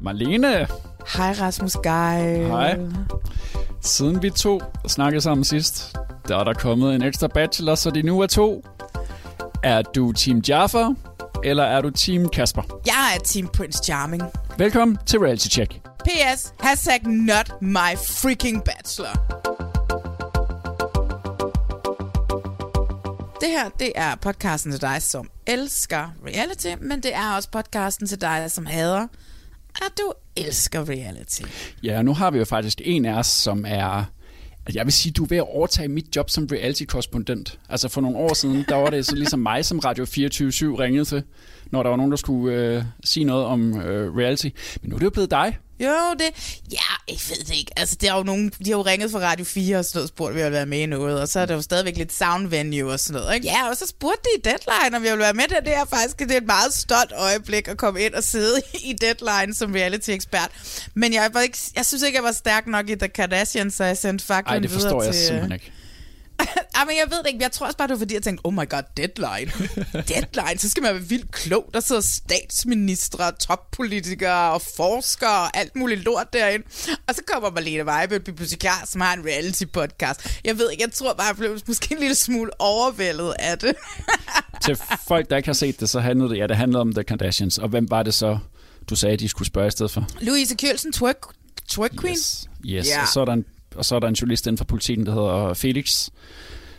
Marlene, Hej Rasmus Geil. hej. Siden vi to snakkede sammen sidst, der er der kommet en ekstra bachelor, så de nu er to. Er du Team Jaffa, eller er du Team Kasper? Jeg er Team Prince Charming. Velkommen til Reality Check. P.S. Hashtag not my freaking bachelor. Det her, det er podcasten til dig, som elsker reality, men det er også podcasten til dig, som hader, at du elsker reality. Ja, nu har vi jo faktisk en af os, som er... Altså, jeg vil sige, du er ved at overtage mit job som reality-korrespondent. Altså for nogle år siden, der var det så ligesom mig, som Radio 24-7 ringede til, når der var nogen, der skulle øh, sige noget om øh, reality. Men nu er det jo blevet dig. Jo, det... Ja, jeg ved det ikke. Altså, det er jo nogen... De har jo ringet fra Radio 4 og sådan noget, spurgt, om vi ville være med i noget. Og så er der jo stadigvæk lidt sound venue og sådan noget, ikke? Ja, og så spurgte de i Deadline, om jeg ville være med. Det er faktisk det er et meget stolt øjeblik at komme ind og sidde i Deadline som reality-ekspert. Men jeg, var ikke, jeg synes ikke, jeg var stærk nok i The Kardashians, så jeg sendte faklen Ej, det forstår videre jeg til... simpelthen ikke. Ej, men jeg ved det ikke. Jeg tror også bare, det var fordi, jeg tænkte, oh my god, deadline. deadline, så skal man være vildt klog. Der sidder statsministre, toppolitikere og forskere og alt muligt lort derinde. Og så kommer Marlene Weibe, bibliotekar, som har en reality-podcast. Jeg ved ikke, jeg tror bare, jeg blev måske en lille smule overvældet af det. Til folk, der ikke har set det, så handlede det, ja, det handlede om The Kardashians. Og hvem var det så, du sagde, de skulle spørge i stedet for? Louise Kjølsen, twerk, twerk queen. Yes, yes. Ja. Og, så er der en, og så er der en journalist inden for politikken, der hedder Felix,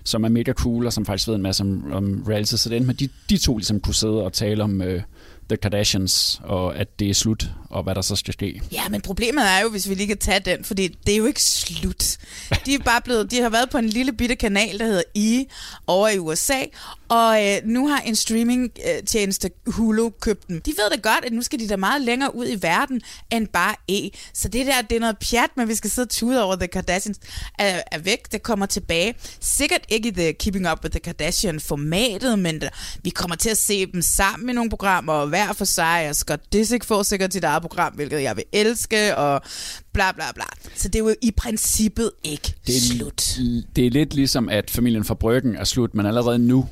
som er mega cool, og som faktisk ved en masse om, om reality. Så det endte med, at de, de to ligesom kunne sidde og tale om øh, The Kardashians, og at det er slut, og hvad der så skal ske. Ja, men problemet er jo, hvis vi lige kan tage den, fordi det er jo ikke slut. De er bare blevet, de har været på en lille bitte kanal, der hedder E over i USA, og øh, nu har en streamingtjeneste øh, Hulu købt dem. De ved da godt, at nu skal de da meget længere ud i verden end bare E. Så det der, det er noget pjat, men vi skal sidde og tude over The Kardashians er, er væk. Det kommer tilbage. Sikkert ikke i The Keeping Up with the Kardashian-formatet, men der, vi kommer til at se dem sammen i nogle programmer, og hver for sig, og Scott Disick får sikkert sit eget program, hvilket jeg vil elske, og bla bla bla. Så det er jo i princippet ikke Det er, slut. det er lidt ligesom, at familien fra Bryggen er slut, men allerede nu,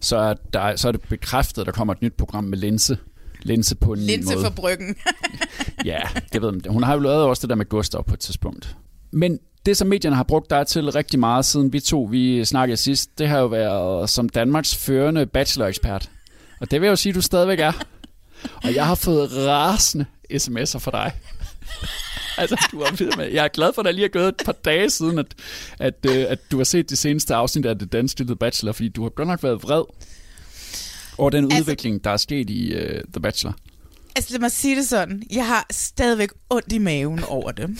så er, der, så er det bekræftet, at der kommer et nyt program med Linse. Linse på en Linse måde. for bryggen. Ja, det ved man. Hun har jo lavet også det der med Gustav på et tidspunkt. Men det, som medierne har brugt dig til rigtig meget, siden vi to vi snakkede sidst, det har jo været som Danmarks førende bachelor-ekspert. Og det vil jeg jo sige, at du stadigvæk er. Og jeg har fået rasende sms'er fra dig. altså, du har med. Jeg er glad for, at der lige er gået et par dage siden, at, at, øh, at du har set det seneste afsnit af det danske The Bachelor, fordi du har godt nok været vred over den Altså- udvikling, der er sket i uh, The Bachelor. Altså lad mig sige det sådan. Jeg har stadigvæk ondt i maven over det.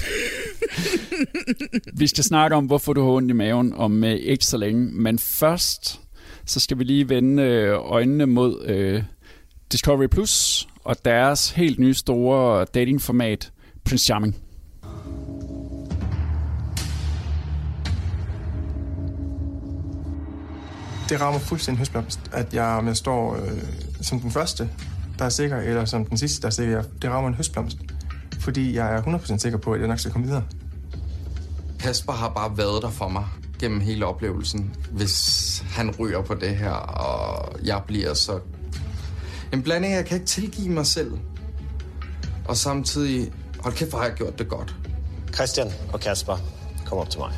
Vi skal snakke om, hvorfor du har ondt i maven om øh, ikke så længe. Men først, så skal vi lige vende øh, øjnene mod øh, Discovery Plus og deres helt nye store datingformat, Prince Charming. Det rammer fuldstændig høstblomst, at jeg, om jeg står øh, som den første, der er sikker, eller som den sidste, der er sikker. Det rammer en høstblomst, fordi jeg er 100% sikker på, at jeg nok skal komme videre. Kasper har bare været der for mig gennem hele oplevelsen. Hvis han ryger på det her, og jeg bliver så... En blanding, jeg kan ikke tilgive mig selv. Og samtidig, hold kæft, hvor har jeg gjort det godt. Christian og Kasper, kom op til mig.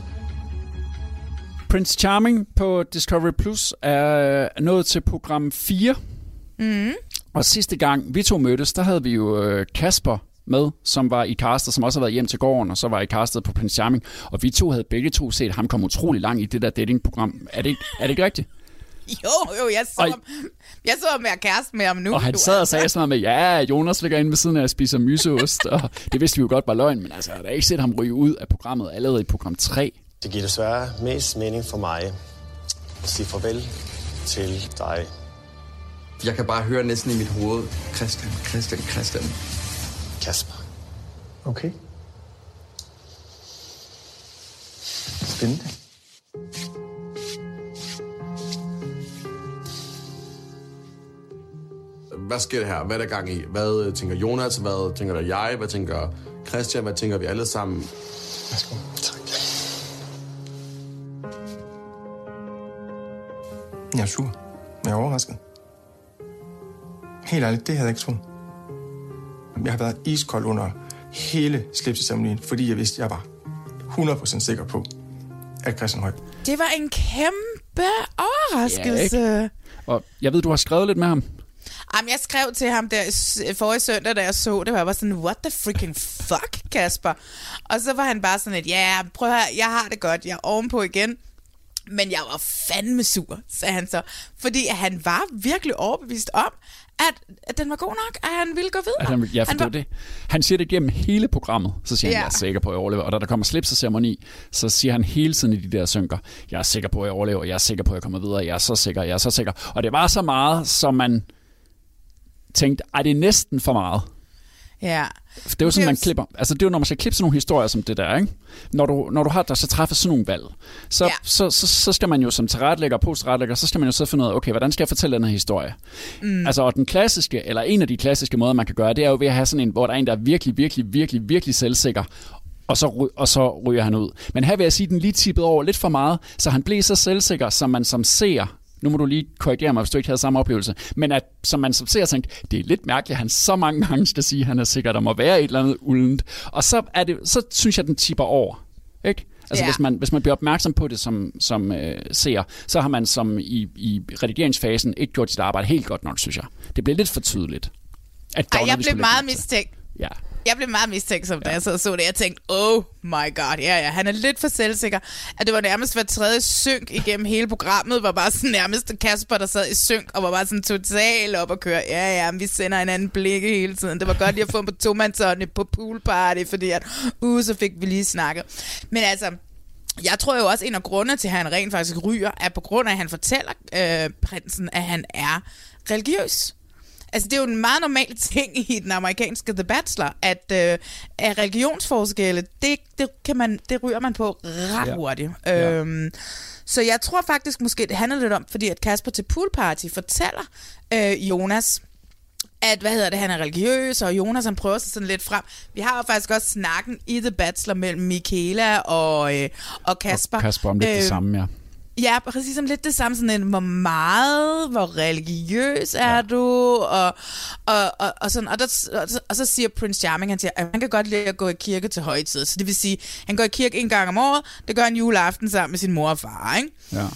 Prince Charming på Discovery Plus er nået til program 4. Mm. Og sidste gang vi to mødtes, der havde vi jo øh, Kasper med, som var i castet, som også har været hjem til gården, og så var i castet på Prince Charming. Og vi to havde begge to set ham komme utrolig langt i det der datingprogram. Er det, er det ikke rigtigt? Jo, jo, jeg så, Ej. ham, jeg så ham være kæreste med ham nu. Og han sad og sagde sådan noget med, ja, Jonas ligger inde ved siden af og spiser myseost, og det vidste vi jo godt var løgn, men altså, jeg har da ikke set ham ryge ud af programmet allerede i program 3. Det giver desværre mest mening for mig at sige farvel til dig. Jeg kan bare høre næsten i mit hoved, Christian, Christian, Christian. Kasper. Okay. Spændende. Hvad sker der her? Hvad er der gang i? Hvad øh, tænker Jonas? Hvad tænker der jeg? Hvad tænker Christian? Hvad tænker vi alle sammen? Værsgo. Tak. Jeg er sur. Jeg er overrasket. Helt ærligt, det havde jeg ikke troet. Jeg har været iskold under hele slipseceremonien, fordi jeg vidste, at jeg var 100% sikker på, at Christian Høj Det var en kæmpe overraskelse. Ja, Og jeg ved, du har skrevet lidt med ham. Jamen, jeg skrev til ham der forrige søndag, da jeg så det, var jeg bare sådan, what the freaking fuck, Kasper? Og så var han bare sådan et, ja, yeah, prøv høre, jeg har det godt, jeg er ovenpå igen. Men jeg var fandme sur, sagde han så. Fordi han var virkelig overbevist om, at, at den var god nok, at han ville gå videre. At han, ja, han det var det. Han siger det gennem hele programmet, så siger han, Ja. jeg er sikker på, at jeg overlever. Og da der kommer slipseceremoni, så siger han hele tiden i de der synker, jeg er sikker på, at jeg overlever, jeg er sikker på, at jeg kommer videre, jeg er så sikker, jeg er så sikker. Og det var så meget, som man tænkte, ej, det er næsten for meget. Ja. For det er jo sådan, man klipper. Altså, det er jo, når man skal klippe sådan nogle historier som det der, ikke? Når du, når du har der så træffer sådan nogle valg, så, Ja. så, så, så, skal man jo som tilrettelægger og postrettelægger, så skal man jo så finde ud af, okay, hvordan skal jeg fortælle den her historie? Mm. Altså, og den klassiske, eller en af de klassiske måder, man kan gøre, det er jo ved at have sådan en, hvor der er en, der er virkelig, virkelig, virkelig, virkelig selvsikker, og så, og så ryger han ud. Men her vil jeg sige, at den lige tippet over lidt for meget, så han blev så selvsikker, som man som ser nu må du lige korrigere mig, hvis du ikke havde samme oplevelse, men at som man som ser tænkte, det er lidt mærkeligt, at han så mange gange skal sige, at han er sikker, der må være et eller andet uldent. Og så, er det, så synes jeg, den tipper over. Ikke? Altså Ja. hvis, man, hvis man bliver opmærksom på det som, som øh, ser, så har man som i, i redigeringsfasen ikke gjort sit arbejde helt godt nok, synes jeg. Det blev lidt for tydeligt. At Ej, jeg blev meget mistænkt. Ja. Jeg blev meget mistænksom, da jeg sad og så det. Jeg tænkte, oh my god, ja, ja, han er lidt for selvsikker. At det var nærmest hver tredje synk igennem hele programmet, var bare sådan nærmest Kasper, der sad i synk, og var bare sådan totalt op at køre. Ja, ja, men vi sender en anden blikke hele tiden. Det var godt lige at få ham på tomandshånden på poolparty, fordi at, uh, så fik vi lige snakket. Men altså, jeg tror jo også, en af grundene til, at han rent faktisk ryger, er på grund af, at han fortæller øh, prinsen, at han er religiøs. Altså, det er jo en meget normal ting i den amerikanske The Bachelor, at, øh, at religionsforskelle, det, det, kan man, det ryger man på ret Ja. hurtigt. Øhm, så jeg tror faktisk måske, det handler lidt om, fordi at Kasper til poolparty fortæller øh, Jonas, at, hvad hedder det, han er religiøs, og Jonas han prøver sig sådan lidt frem. Vi har jo faktisk også snakken i The Bachelor mellem Michaela og, øh, og Kasper. Og Kasper om lidt øh, det samme, ja. Ja, præcis som lidt det samme, sådan en, hvor meget, hvor religiøs er ja. du, og, og, og, og, sådan, og, der, og, så, og så siger Prince Charming, han siger, at han kan godt lide at gå i kirke til højtid, så det vil sige, han går i kirke en gang om året, det gør han juleaften sammen med sin mor og far, ikke? ja.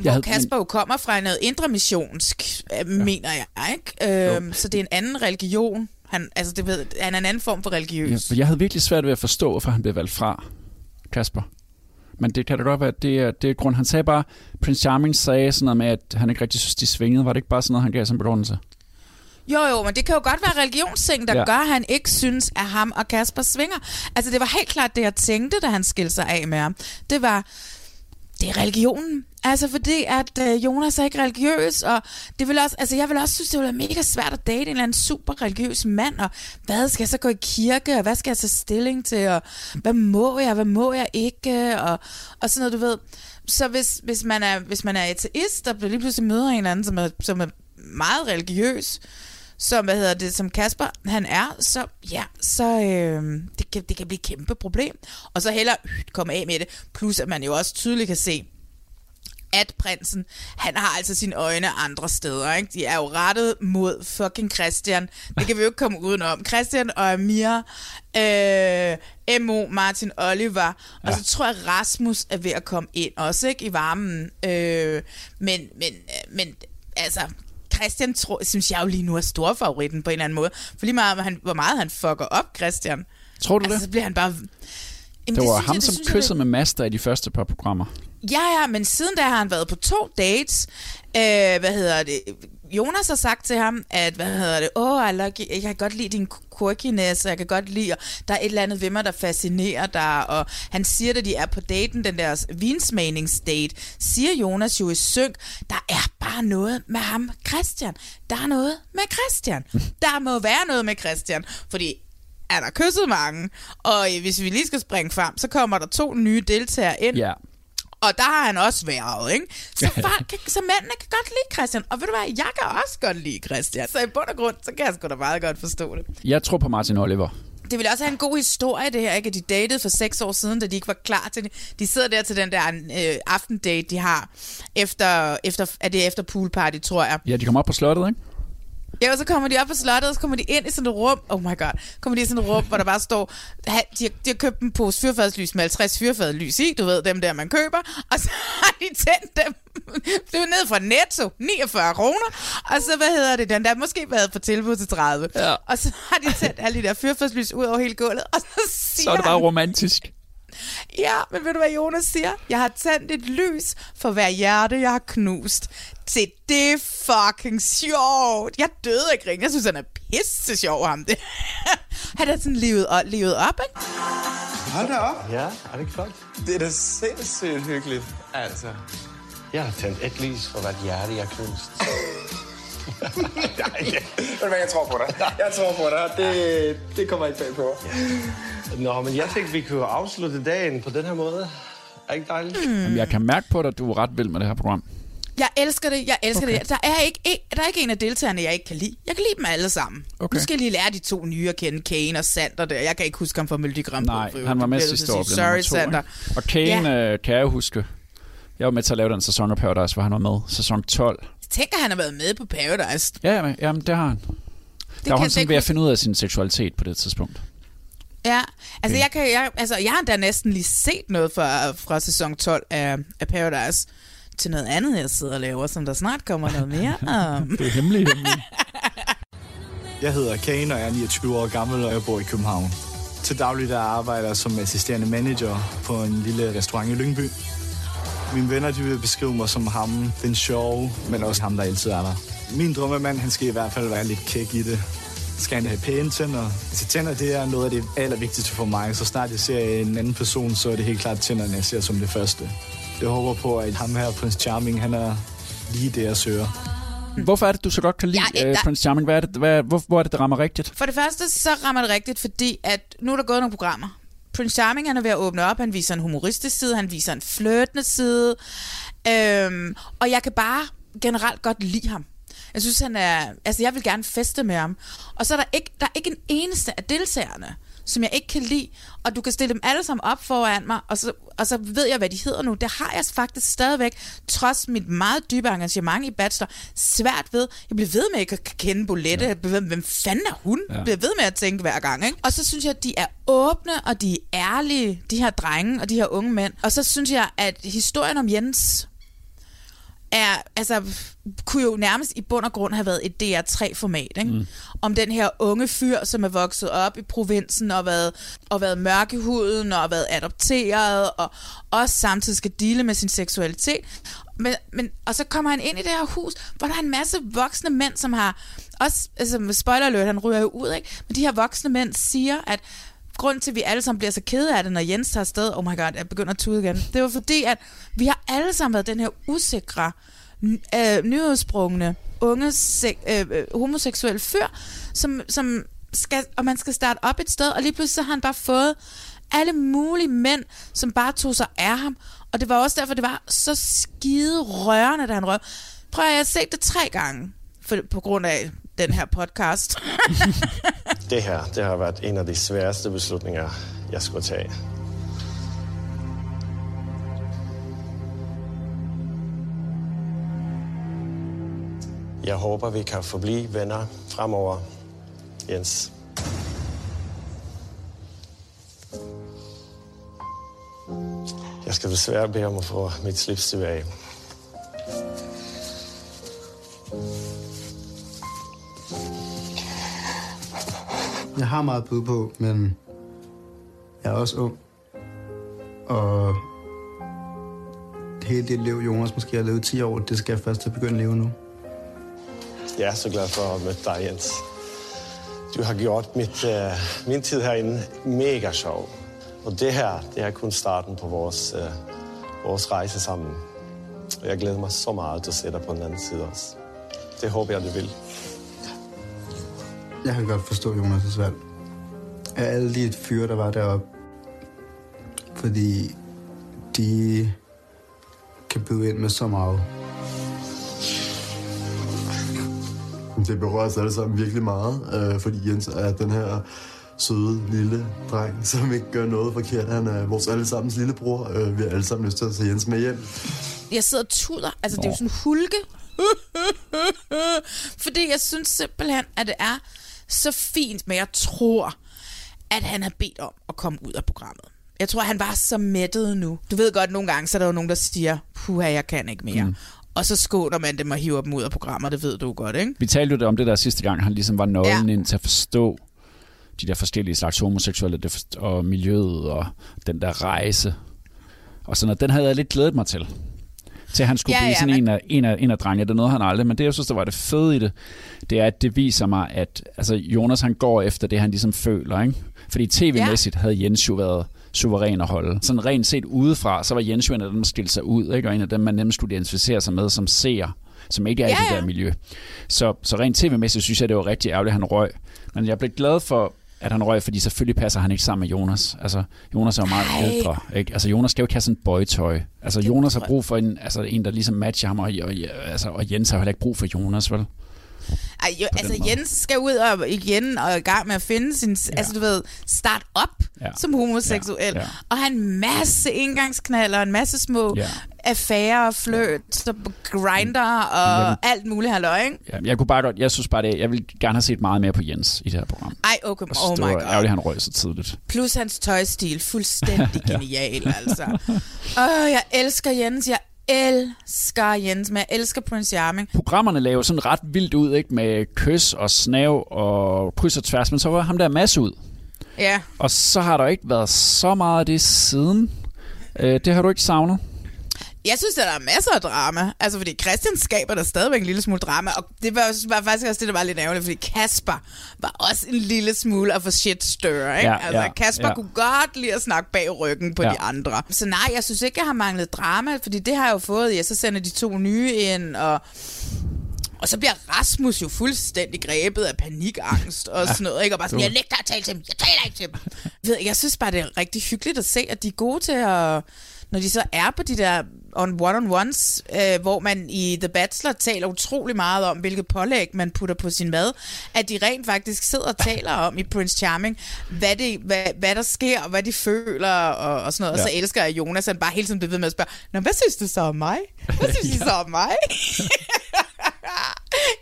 Hvor havde, Kasper jo kommer fra noget indre missionsk, øh, mener jeg, ikke? Øhm, så det er en anden religion. Han, altså, det ved, han er en anden form for religiøs. Ja, for jeg havde virkelig svært ved at forstå, hvorfor han blev valgt fra, Kasper. Men det kan da godt være, at det er, det er grund. Han sagde bare, Prince Charming sagde sådan noget med, at han ikke rigtig synes, de svingede. Var det ikke bare sådan noget, han gav som begrundelse? Jo, jo, men det kan jo godt være religionsting, der ja. Gør, at han ikke synes, at ham og Kasper svinger. Altså, det var helt klart det, jeg tænkte, da han skilte sig af med ham. Det var, det er religionen. Altså, fordi at øh, Jonas er ikke religiøs, og det vil også, altså, jeg vil også synes, det ville være mega svært at date en eller anden super religiøs mand, og hvad skal jeg så gå i kirke, og hvad skal jeg tage stilling til, og hvad må jeg, hvad må jeg ikke, og, og sådan noget, du ved. Så hvis, hvis, man er, hvis man er ateist, og lige pludselig møder en eller anden, som er, som er meget religiøs, som, hvad hedder det, som Kasper han er, så ja, så øh, det, kan, det kan blive et kæmpe problem. Og så heller øh, komme af med det. Plus at man jo også tydeligt kan se, at prinsen, han har altså sine øjne andre steder, ikke? De er jo rettet mod fucking Christian. Det kan vi jo ikke komme udenom. Christian og Amir, øh, M.O. Martin Oliver, ja. og så tror jeg, Rasmus er ved at komme ind også, ikke? I varmen. Øh, men, men, øh, men, altså, Christian tror, synes jeg jo lige nu er storfavoritten på en eller anden måde. For lige meget, han, hvor meget han fucker op, Christian. Tror du altså, det? så bliver han bare... Jamen, Det var synes ham, jeg- som synes jeg, kyssede med Master i de første par programmer. Ja, ja, men siden da har han været på to dates. Øh, hvad hedder det? Jonas har sagt til ham, at, hvad hedder det, åh, oh, like, jeg kan godt lide din quirkiness, og jeg kan godt lide, og der er et eller andet ved mig, der fascinerer dig, og han siger, at de er på daten, den der vinsmagningsdate, siger Jonas jo i synk, der er bare noget med ham, Christian. Der er noget med Christian. Der må være noget med Christian, fordi er der kysset mange, og øh, hvis vi lige skal springe frem, så kommer der to nye deltagere ind, Ja. og der har han også været, ikke? Så, far, kan, så mændene kan godt lide Christian. Og ved du hvad, jeg kan også godt lide Christian. Så i bund og grund, så kan jeg sgu da meget godt forstå det. Jeg tror på Martin Oliver. Det ville også have en god historie, det her, ikke? At de datede for seks år siden, da de ikke var klar til det. De sidder der til den der øh, aftendate, de har, efter, efter, er det efter poolparty, tror jeg. Ja, de kommer op på slottet, ikke? Ja, og så kommer de op på slottet, og så kommer de ind i sådan et rum. Oh my god. Kommer de i sådan et rum, hvor der bare står... De har, de har købt en pose fyrfadslys med 50 fyrfadlys i. Du ved, dem der, man køber. Og så har de tændt dem. Det er ned fra Netto. 49 kroner. Og så, hvad hedder det, den der måske været på tilbud til 30. Ja. Og så har de tændt alle de der fyrfadslys ud over hele gulvet. Og så siger Så er det bare romantisk. Ja, men ved du, hvad Jonas siger? Jeg har tændt et lys for hver hjerte, jeg har knust. Se, det er fucking sjovt. Jeg døde af grin. Jeg synes, han er pisse sjov, ham det. han er sådan livet, op, livet op, ikke? Hold da op. Ja, er det ikke flot? Det er da sindssygt hyggeligt, altså. Jeg har tændt et lys for hvert hjerte, jeg knust. Du hvad, jeg tror på dig. Jeg tror på dig. Det, det kommer ikke bag på. Nå, men jeg tænkte, vi kunne afslutte dagen på den her måde. Er ikke dejligt? Mm. Jamen, jeg kan mærke på dig, at du er ret vild med det her program. Jeg elsker det, jeg elsker okay. det. Der er, ikke, en- der er ikke en af deltagerne, jeg ikke kan lide. Jeg kan lide dem alle sammen. Okay. Nu skal jeg lige lære de to nye at kende, Kane og Sander der. Jeg kan ikke huske ham fra Melodi Grand. Nej, øvrigt. han var med sidste år. Sorry, to, Sander. ikke? Og Kane ja. øh, kan jeg jo huske. Jeg var med til at lave den sæson af Paradise, hvor han var med. Sæson 12. Tænk, at han har været med på Paradise. Ja, jamen, jamen det har han. Det der var kan han sådan ikke ved at finde ud af sin seksualitet på det tidspunkt. Ja, altså, jeg, kan, jeg, altså jeg har da næsten lige set noget fra, fra sæson 12 af, af Paradise til noget andet, jeg sidder og laver, som der snart kommer noget mere om. Det er hemmeligt. hemmeligt. Jeg hedder Kane, og jeg er 29 år gammel, og jeg bor i København. Til daglig der arbejder jeg som assisterende manager på en lille restaurant i Lyngby. Mine venner de vil beskrive mig som ham, den sjove, men også ham, der altid er der. Min drømmemand, han skal i hvert fald være lidt kæk i det. Skal han have pæne tænder? Altså tænder, det er noget af det allervigtigste for mig. Så snart jeg ser en anden person, så er det helt klart tænderne, jeg ser som det første. Jeg håber på, at ham her, Prince Charming, han er lige det, jeg søger. Hvorfor er det, du så godt kan lide Ja, ja, der- uh, Prince Charming? Hvad er det, hvad, hvor, hvor er det, det rammer rigtigt? For det første, så rammer det rigtigt, fordi at nu er der gået nogle programmer. Prince Charming, han er ved at åbne op. Han viser en humoristisk side, han viser en flirtende side. Øhm, og jeg kan bare generelt godt lide ham. Jeg synes, han er... Altså, jeg vil gerne feste med ham. Og så er der ikke, der er ikke en eneste af deltagerne, som jeg ikke kan lide. Og du kan stille dem alle sammen op foran mig, og så, og så ved jeg, hvad de hedder nu. Det har jeg faktisk stadigvæk, trods mit meget dybe engagement i Bachelor, svært ved. Jeg bliver ved med ikke at kende Bolette. Ja. Hvem, hvem fanden er hun? Ja. Jeg bliver ved med at tænke hver gang. Ikke? Og så synes jeg, at de er åbne, og de er ærlige, de her drenge og de her unge mænd. Og så synes jeg, at historien om Jens er, altså, kunne jo nærmest i bund og grund have været et DR3-format, ikke? Mm. Om den her unge fyr, som er vokset op i provinsen og været, og været mørk i huden og været adopteret og også samtidig skal dele med sin seksualitet. Men, men, og så kommer han ind i det her hus, hvor der er en masse voksne mænd, som har også, altså med spoiler alert, han ryger jo ud, ikke? Men de her voksne mænd siger, at grund til, at vi alle sammen bliver så kede af det, når Jens tager afsted, oh my god, jeg begynder at tude igen, det var fordi, at vi har alle sammen været den her usikre, øh, nyudsprungne, unge, se- øh, øh, homoseksuelle fyr, som, som skal, og man skal starte op et sted, og lige pludselig så har han bare fået alle mulige mænd, som bare tog sig af ham, og det var også derfor, det var så skide rørende, da han røg. Prøv at jeg har set det tre gange, for, på grund af den her podcast. Det her, det har været en af de sværeste beslutninger, jeg skulle tage. Jeg håber, vi kan forblive venner fremover, Jens. Jeg skal desværre bede om at få mit slips tilbage. Jeg har meget bud på, men jeg er også ung. Og hele det liv, Jonas måske har levet 10 år, det skal jeg først til at begynde at leve nu. Jeg er så glad for at møde dig, Jens. Du har gjort mit, uh, min tid herinde mega sjov. Og det her, det er kun starten på vores, uh, vores rejse sammen. Og jeg glæder mig så meget til at se dig på den anden side også. Det håber jeg, du vil. Jeg kan godt forstå Jonas' valg. Af alle de fyre, der var deroppe. Fordi de kan byde ind med så meget. Det berører os alle sammen virkelig meget, øh, fordi Jens er den her søde lille dreng, som ikke gør noget forkert. Han er vores allesammens lillebror. Øh, vi har alle sammen lyst til at se Jens med hjem. Jeg sidder og tuder. Altså, det er jo sådan hulke. Fordi jeg synes simpelthen, at det er så fint, men jeg tror, at han har bedt om at komme ud af programmet. Jeg tror, han var så mættet nu. Du ved godt, nogle gange, så er der jo nogen, der siger, puha, jeg kan ikke mere. Mm. Og så skåner man dem og hiver dem ud af programmer, det ved du godt, ikke? Vi talte jo om det der sidste gang, han ligesom var nøglen ja. ind til at forstå de der forskellige slags homoseksuelle og miljøet og den der rejse. Og sådan noget, den havde jeg lidt glædet mig til. Til han skulle Ja, ja, blive ja, sådan men- en, af, en, af, en af drengene. Det nåede han aldrig. Men det, jeg synes, der var det fede i det, det er, at det viser mig, at altså, Jonas han går efter det, han ligesom føler. Ikke? Fordi tv-mæssigt havde Jens jo været suveræn at holde. Sådan rent set udefra, så var Jens jo en af dem, der skilte sig ud, ikke? og en af dem, man nemt skulle identificere sig med som seer, som ikke er ja, i Ja, det der ja. miljø. Så, så rent tv-mæssigt synes jeg, det var rigtig ærgerligt, at han røg. Men jeg blev glad for, at han røg, fordi selvfølgelig passer han ikke sammen med Jonas. Altså, Jonas er jo meget Nej. ældre. Ikke? Altså, Jonas skal jo ikke have sådan et boytøj. Altså, Jonas har brug for en, altså, en, der ligesom matcher ham, og, og, altså, og Jens har jo heller ikke brug for Jonas, vel? Ej, jo, altså måde. Jens skal ud og igen og i gang med at finde sin, ja. altså du ved, start op Ja. ja. som homoseksuel. Ja, Ja. ja. Og have en masse indgangsknaller, en masse små Ja. ja. affærer, fløt, så grinder og Jamen. alt muligt halløj, ikke? Ja, jeg kunne bare godt, jeg synes bare det, jeg ville gerne have set meget mere på Jens i det her program. Ej, okay, Jeg oh my god. ærgerligt, han røg så tidligt. Plus hans tøjstil, fuldstændig genial, altså. Åh, jeg elsker Jens, jeg elsker Jens, men jeg elsker Prince Charming. Programmerne lavede sådan ret vildt ud, ikke? Med kys og snav og kryds og tværs, men så var ham der masse ud. Ja. Og så har der ikke været så meget af det siden. Øh, det har du ikke savnet? Jeg synes, at der er masser af drama. Altså, fordi Christian skaber der stadigvæk en lille smule drama. Og det var, var faktisk også det, der var lidt ærgerligt, fordi Kasper var også en lille smule at få shit stir, ikke? Ja, altså, ja, Kasper ja. kunne godt lide at snakke bag ryggen på Ja. de andre. Så nej, jeg synes ikke, jeg har manglet drama, fordi det har jeg jo fået. Ja, så sender de to nye ind, og og så bliver Rasmus jo fuldstændig grebet af panikangst og sådan noget, ikke? Og bare sådan, jeg nægter at tale til dem, jeg taler ikke til dem. Ved, jeg synes bare, det er rigtig hyggeligt at se, at de er gode til at... Når de så er på de der on one-on-ones, øh, hvor man i The Bachelor taler utrolig meget om, hvilket pålæg man putter på sin mad, at de rent faktisk sidder og taler om i Prince Charming, hvad, det, hvad, hvad der sker, og hvad de føler, og, og sådan noget. Ja. Og så elsker jeg Jonas, han bare hele tiden bliver ved med at spørge, Nå, hvad synes du så om mig? Hvad synes du så om mig?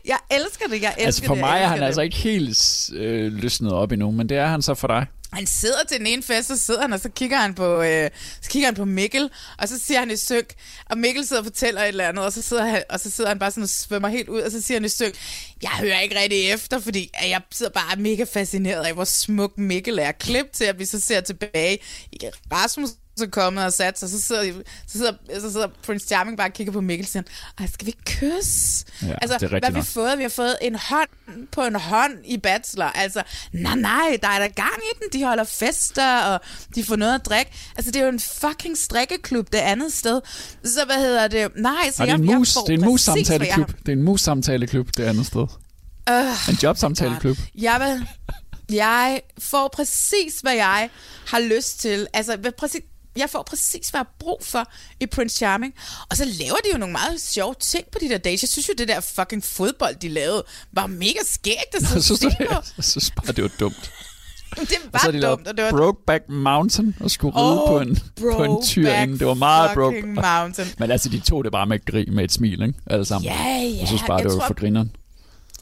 jeg elsker det, jeg elsker Altså for det, mig er han elsker altså det. ikke helt øh, løsnet op endnu, men det er han så for dig. Han sidder til den ene fest, så sidder han, og så kigger han på, øh, så kigger han på Mikkel, og så siger han i synk, og Mikkel sidder og fortæller et eller andet, og så sidder han, og så sidder han bare sådan og svømmer helt ud, og så siger han i synk, jeg hører ikke rigtig efter, fordi jeg sidder bare mega fascineret af, hvor smuk Mikkel er. Klip til, at vi så ser tilbage i Rasmus så kommet og sat sig, så sidder, så sidder, så sidder Prince Charming bare og kigger på Mikkel og siger, Ej, skal vi kysse? Ja, altså, det er hvad har vi nok. fået? Vi har fået en hånd på en hånd i Bachelor. Altså, nej, nej, der er der gang i den. De holder fester, og de får noget at drikke. Altså, det er jo en fucking strikkeklub det andet sted. Så hvad hedder det? Nej, så Og det er jeg, en jeg mus, får det er en jeg mus-samtaleklub. Det er en mus-samtaleklub det andet sted. Øh, En jobsamtaleklub. jeg, vil, jeg får præcis, hvad jeg har lyst til. Altså, præcis, jeg får præcis, hvad jeg har brug for i Prince Charming. Og så laver de jo nogle meget sjove ting på de der dates. Jeg synes jo, det der fucking fodbold, de lavede, var mega skægt Jeg synes, og det, jeg synes bare, det var dumt. Det Og var så har de dumt, og det var... Brokeback Mountain og skulle ride på en, på en tyr Brokeback inden. Det var meget broke. fucking Mountain. Men altså, de tog det bare med med et smil, ikke? Alle sammen. Ja, ja. Jeg synes bare, jeg det var tror- for grineren.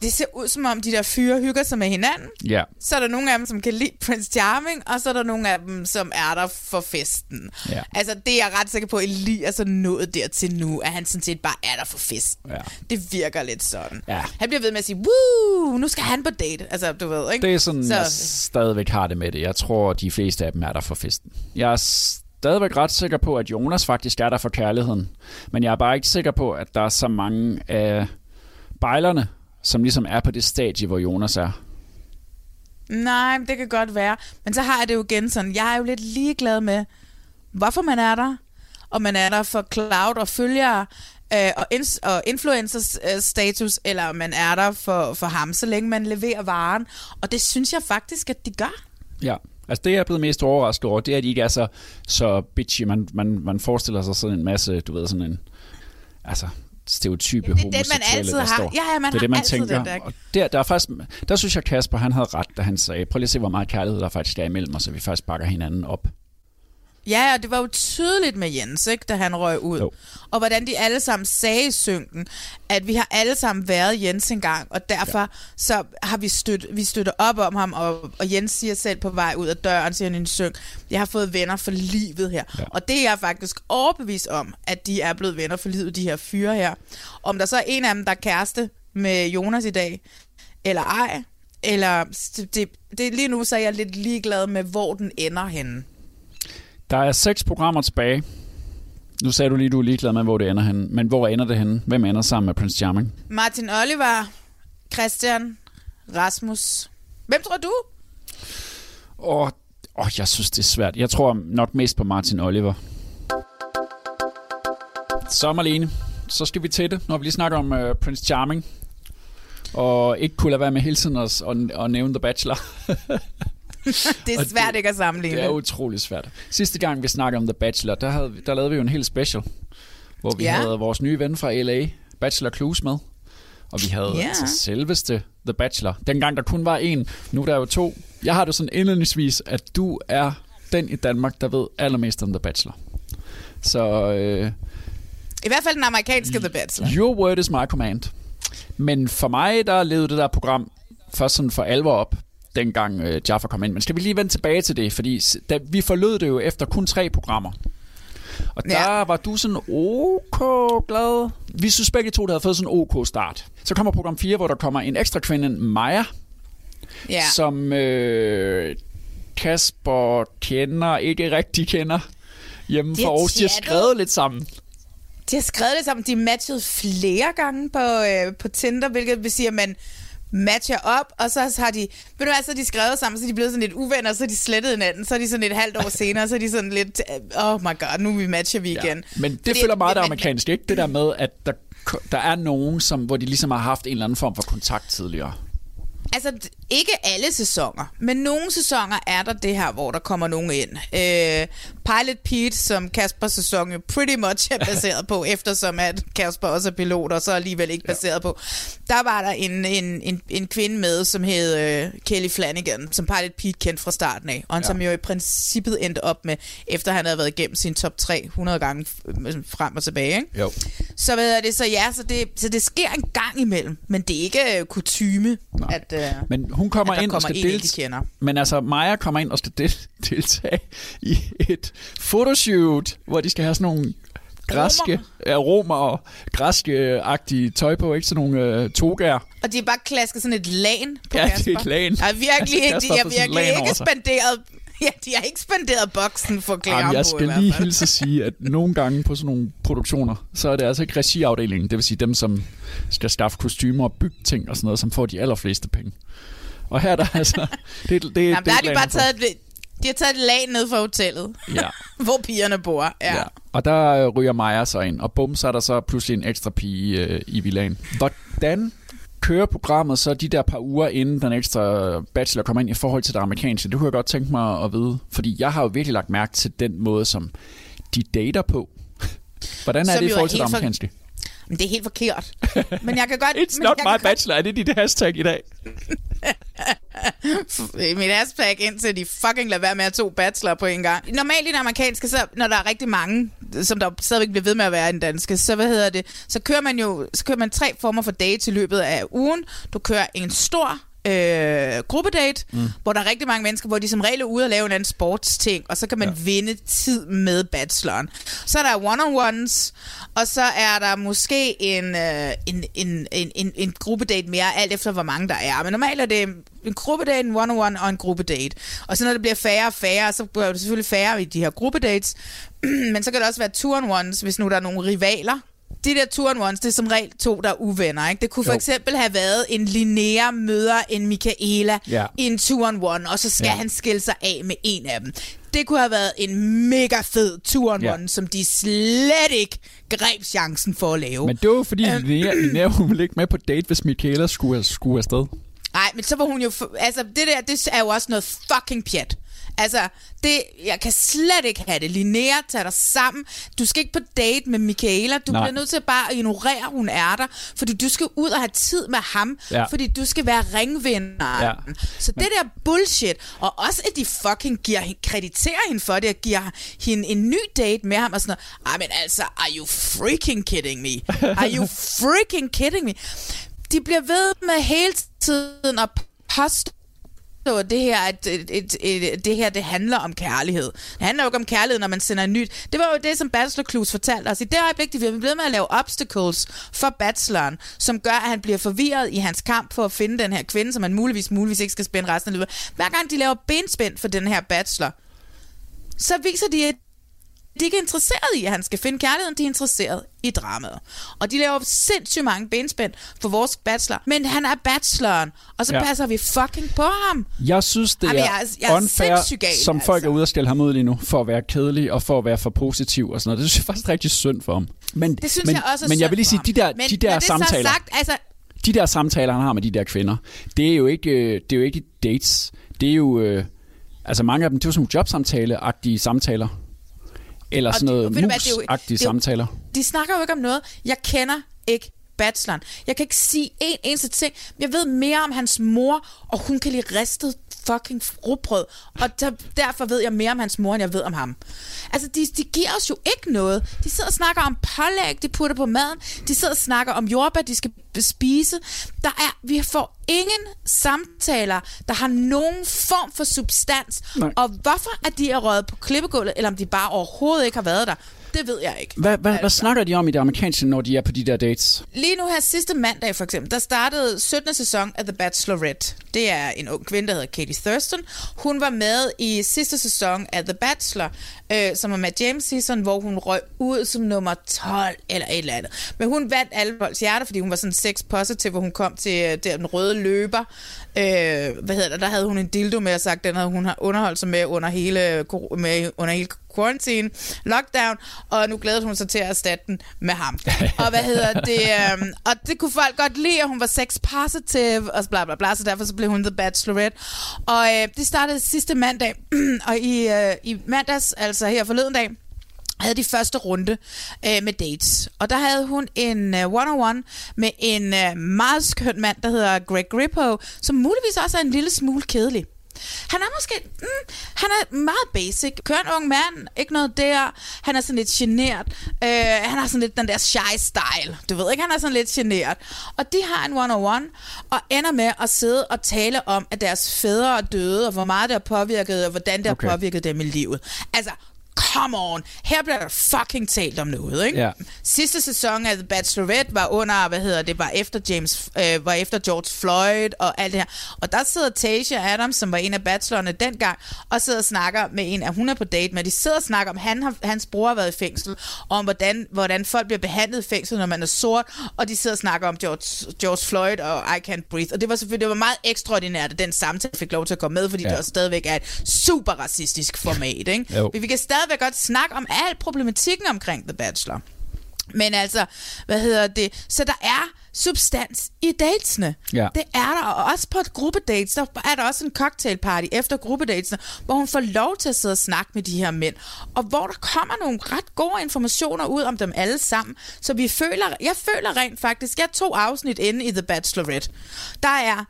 Det ser ud som om, de der fyre hygger sig med hinanden. Ja. Så er der nogle af dem, som kan lide Prince Charming, og så er der nogle af dem, som er der for festen. Ja. Altså, det er jeg ret sikker på, at Elias er nået dertil nu, at han sådan set bare er der for festen. Ja. Det virker lidt sådan. Ja. Han bliver ved med at sige, woo, nu skal han på date. Altså, du ved, ikke? Det er sådan, så, jeg stadigvæk har det med det. Jeg tror, de fleste af dem er der for festen. Jeg er stadigvæk ret sikker på, at Jonas faktisk er der for kærligheden. Men jeg er bare ikke sikker på, at der er så mange af bejlerne, som ligesom er på det stadie, hvor Jonas er. Nej, det kan godt være. Men så har jeg det jo igen sådan, jeg er jo lidt ligeglad med, hvorfor man er der. Om man er der for cloud og følgere øh, og, ins- og influencers øh, status, eller man er der for, for ham, så længe man leverer varen. Og det synes jeg faktisk, at de gør. Ja, altså det jeg er blevet mest overrasket over, det er, at de ikke er så, så bitchy. Man, man, man forestiller sig sådan en masse, du ved, sådan en, altså stereotype det er den, man altid der har. står. Ja, ja, man det er det, man altid tænker. den der. Og der, der, er faktisk, der synes jeg, Kasper han havde ret, da han sagde, prøv lige at se, hvor meget kærlighed der faktisk er imellem os, så vi faktisk bakker hinanden op. Ja, og det var jo tydeligt med Jens, ikke, da han røg ud. Jo. Og hvordan de alle sammen sagde i synken, at vi har alle sammen været Jens engang, og derfor ja. så har vi støt, vi støtter op om ham, og, og Jens siger selv på vej ud af døren, siger han i en synk, jeg har fået venner for livet her. Ja. Og det er jeg faktisk overbevist om, at de er blevet venner for livet, de her fyre her. Om der så er en af dem, der er kæreste med Jonas i dag, eller ej, eller det, det, lige nu så er jeg lidt ligeglad med, hvor den ender henne. Der er seks programmer tilbage. Nu sagde du lige, du er ligeglad med, hvor det ender henne. Men hvor ender det henne? Hvem ender sammen med Prince Charming? Martin Oliver, Christian, Rasmus. Hvem tror du? Åh, åh, jeg synes, det er svært. Jeg tror nok mest på Martin Oliver. Så Marlene, så skal vi til det, når vi lige snakker om uh, Prince Charming. Og ikke kunne lade være med hele tiden at, at, at nævne The Bachelor. det er svært ikke at sammenligne. Det er utrolig svært. Sidste gang, vi snakkede om The Bachelor, der, havde, der lavede vi jo en helt special, hvor vi Ja. havde vores nye ven fra LA, Bachelor Clues, med. Og vi havde ja. altså selveste The Bachelor. Dengang der kun var en, nu er der jo to. Jeg har det sådan indledningsvis, at du er den i Danmark, der ved allermest om The Bachelor. Så øh, I hvert fald den amerikanske The Bachelor. your word is my command. Men for mig, der levede det der program først sådan for alvor op, dengang øh, Jaffa kom ind. Men skal vi lige vende tilbage til det, fordi da, vi forlod det jo efter kun tre programmer. Og der Ja. var du sådan ok glad. Vi synes begge to, der havde fået sådan en ok start. Så kommer program 4, hvor der kommer en ekstra kvinde, Maja, Ja. som øh, Kasper kender, ikke rigtig kender hjemme fra har Aarhus. De har skrevet lidt sammen. De har skrevet det sammen. De matchede flere gange på, øh, på Tinder, hvilket vil sige, at man matcher op, og så har de, ved du hvad, så de skrevet sammen, så de blevet sådan lidt uvenner, så de slettet hinanden, så er de sådan et halvt år senere, så er de sådan lidt, oh my god, nu vi matcher vi igen. Men det Fordi- føler meget det amerikanske, ikke? Det der med, at der, der er nogen, som, hvor de ligesom har haft en eller anden form for kontakt tidligere. Altså, ikke alle sæsoner, men nogle sæsoner er der det her, hvor der kommer nogen ind. Øh, Pilot Pete, som Kaspers sæson jo pretty much er baseret på, eftersom at Kasper også er pilot, og så alligevel ikke baseret på. Der var der en, en, en, en kvinde med, som hed øh, Kelly Flanagan, som Pilot Pete kendte fra starten af, og ja. som jo i princippet endte op med, efter han havde været igennem sin top 300 gange f- frem og tilbage. Ikke? Jo. Så hvad er det så ja, så det, så det sker en gang imellem, men det er ikke øh, kutyme, at, øh, Men hun kommer ind og kommer skal en, ikke deltage. kender. Men altså, Maja kommer ind og skal del- deltage i et photoshoot, hvor de skal have sådan nogle græske, ja, romer og græske-agtige tøj på, ikke sådan nogle øh, togaer. Og de er bare klasket sådan et lagen på Ja, det er Kasper. et lagen. Ja, virkelig ikke. Kasper De et virkelig ikke sig. spenderet... Ja, de har ikke spenderet boksen for ham Jamen, jeg skal lige hilse at sige, at nogle gange på sådan nogle produktioner, så er det altså ikke regiafdelingen, det vil sige dem, som skal skaffe kostymer og bygge ting og sådan noget, som får de allerfleste penge. Og her er der altså... Det, det, det, Jamen, der har de bare taget et, de har taget et lag ned fra hotellet, Ja. hvor pigerne bor. Ja. Ja. Og der øh, ryger Maja så ind, og bum, så er der så pludselig en ekstra pige øh, i villagen. Hvordan kører programmet så de der par uger, inden den ekstra bachelor kommer ind i forhold til det amerikanske? Det kunne jeg godt tænke mig at vide, fordi jeg har jo virkelig lagt mærke til den måde, som de dater på. Hvordan er Som det i forhold til det helt for- amerikanske? Men det er helt forkert. Men jeg kan godt... It's not my bachelor, er det dit hashtag i dag? godt- Mit hashtag indtil de fucking lader være med at to bachelor på en gang. Normalt i det amerikanske, så når der er rigtig mange som der stadigvæk bliver ved med at være i den danske, så hvad hedder det, så kører man jo så kører man tre former for dates i løbet af ugen. Du kører en stor øh, gruppedate, mm. hvor der er rigtig mange mennesker, hvor de som regel er ude og lave en anden sportsting, og så kan man ja. vinde tid med bacheloren. Så er der one-on-ones, og så er der måske en, øh, en, en, en, en, en gruppedate mere, alt efter hvor mange der er. Men normalt er det en gruppedate, en one-on-one og en gruppedate. Og så når det bliver færre og færre, så bliver det selvfølgelig færre i de her gruppedates. Men så kan det også være two-on-ones, hvis nu der er nogle rivaler, de der two on ones, det er som regel to, der er uvenner. Ikke? Det kunne for jo. eksempel have været en Linnea møder en Michaela Ja. i en two on one, og så skal Ja. han skille sig af med en af dem. Det kunne have været en mega fed two on Ja. one, som de slet ikke greb chancen for at lave. Men det var fordi, Øhm. Linnea, Linnea hun ville ikke med på date, hvis Michaela skulle, skulle afsted. Nej, men så var hun jo... Altså, det der, det er jo også noget fucking pjat. Altså, det, jeg kan slet ikke have det. Linnea, tag dig sammen. Du skal ikke på date med Michaela. Du Nej. bliver nødt til bare at ignorere, at hun er der. Fordi du skal ud og have tid med ham. Ja. Fordi du skal være ringvinder. Ja. Så det der bullshit, og også at de fucking giver, krediterer hende for det, og giver hende en ny date med ham, og sådan noget. Ej, men altså, are you freaking kidding me? Are you freaking kidding me? De bliver ved med hele tiden at påstå, så det her, at, øh, et, et, et, det her det handler om kærlighed. Det handler jo ikke om kærlighed, når man sender en nyt. Det var jo det, som Bachelor Clues fortalte os. I det øjeblik, de bliver ved med at lave obstacles for bacheloren, som gør, at han bliver forvirret i hans kamp for at finde den her kvinde, som han muligvis, muligvis ikke skal spænde resten af livet. Hver gang de laver benspænd for den her bachelor, så viser de, at de ikke er interesseret i, at han skal finde kærligheden, de er interesseret i dramaet. Og de laver sindssygt mange benspænd for vores bachelor, men han er bacheloren, og så Ja. passer vi fucking på ham. Jeg synes, det Jamen, er, jeg er- jeg er unfair, gal, som folk altså. er ude og skælde ham ud lige nu, for at være kedelig og for at være for positiv og sådan noget. Det synes jeg faktisk er rigtig synd for ham. Men, Det synes men, jeg også er Men jeg vil lige sige, de der, men de der når det samtaler, er sagt, altså, de der samtaler, han har med de der kvinder, det er jo ikke, øh, det er jo ikke dates. Det er jo, øh, altså mange af dem, det er jo sådan nogle jobsamtale-agtige samtaler. Eller sådan noget mus-agtige er samtaler. de snakker jo ikke om noget. Jeg kender ikke bacheloren. Jeg kan ikke sige en eneste ting. Jeg ved mere om hans mor, og hun kan lide ristet fucking rugbrød. Og der, derfor ved jeg mere om hans mor, end jeg ved om ham. Altså, de, de giver os jo ikke noget. De sidder og snakker om pålæg, de putter på maden. De sidder og snakker om jordbær, de skal spise. Der er, vi får ingen samtaler, der har nogen form for substans. Nej. Og hvorfor er de er røget på klippegulvet, eller om de bare overhovedet ikke har været der, det ved jeg ikke. Hvad, hvad, hvad Altså. snakker de om i det amerikanske, når de er på de der dates? Lige nu her sidste mandag for eksempel, der startede 17. sæson af The Bachelorette. Det er en ung kvinde, der hedder Katie Thurston. Hun var med i sidste sæson af The Bachelor, øh, som var med James season, hvor hun røg ud som nummer 12 eller et eller andet. Men hun vandt alle folks hjerter, fordi hun var sådan sex positive, hvor hun kom til øh, der, den røde løber. Øh, hvad hedder det? Der havde hun en dildo med og sagt, den havde hun har underholdt sig med under hele, med, under hele quarantine, lockdown, og nu glæder hun sig til at erstatte den med ham. og hvad hedder det? Um, og det kunne folk godt lide, at hun var sex positive, og bla bla bla, så derfor så blev hun The Bachelorette. Og øh, det startede sidste mandag, og i, øh, i mandags, altså her forleden dag, havde de første runde øh, med dates. Og der havde hun en øh, one-on-one med en øh, meget skøn mand, der hedder Greg Grippo, som muligvis også er en lille smule kedelig. Han er måske... Mm, han er meget basic. Kører en ung mand, ikke noget der. Han er sådan lidt genert. Øh, han har sådan lidt den der shy style. Du ved ikke, han er sådan lidt genert. Og de har en one-on-one, og ender med at sidde og tale om, at deres fædre er døde, og hvor meget det har påvirket, og hvordan det har Okay. påvirket dem i livet. Altså, come on. Her bliver der fucking talt om noget, ikke? Ja. Sidste sæson af The Bachelorette var under, hvad hedder det, var efter James, øh, var efter George Floyd og alt det her. Og der sidder Tasia Adams, som var en af bachelorerne dengang, og sidder og snakker med en af, hun er på date med, de sidder og snakker om, han har, hans bror har været i fængsel, og om hvordan, hvordan folk bliver behandlet i fængsel, når man er sort, og de sidder og snakker om George, George Floyd og I Can't Breathe. Og det var selvfølgelig det var meget ekstraordinært, at den samtale fik lov til at komme med, fordi Ja. det også stadigvæk er et super racistisk format, ikke? Jo. Men vi kan stadigvæk godt snakke om al problematikken omkring The Bachelor. Men altså, hvad hedder det? Så der er substans i datesene. Ja. Det er der, og også på et gruppedates, der er der også en cocktailparty efter gruppedatesene, hvor hun får lov til at sidde og snakke med de her mænd, og hvor der kommer nogle ret gode informationer ud om dem alle sammen, så vi føler, jeg føler rent faktisk, jeg er to afsnit inde i The Bachelorette, der er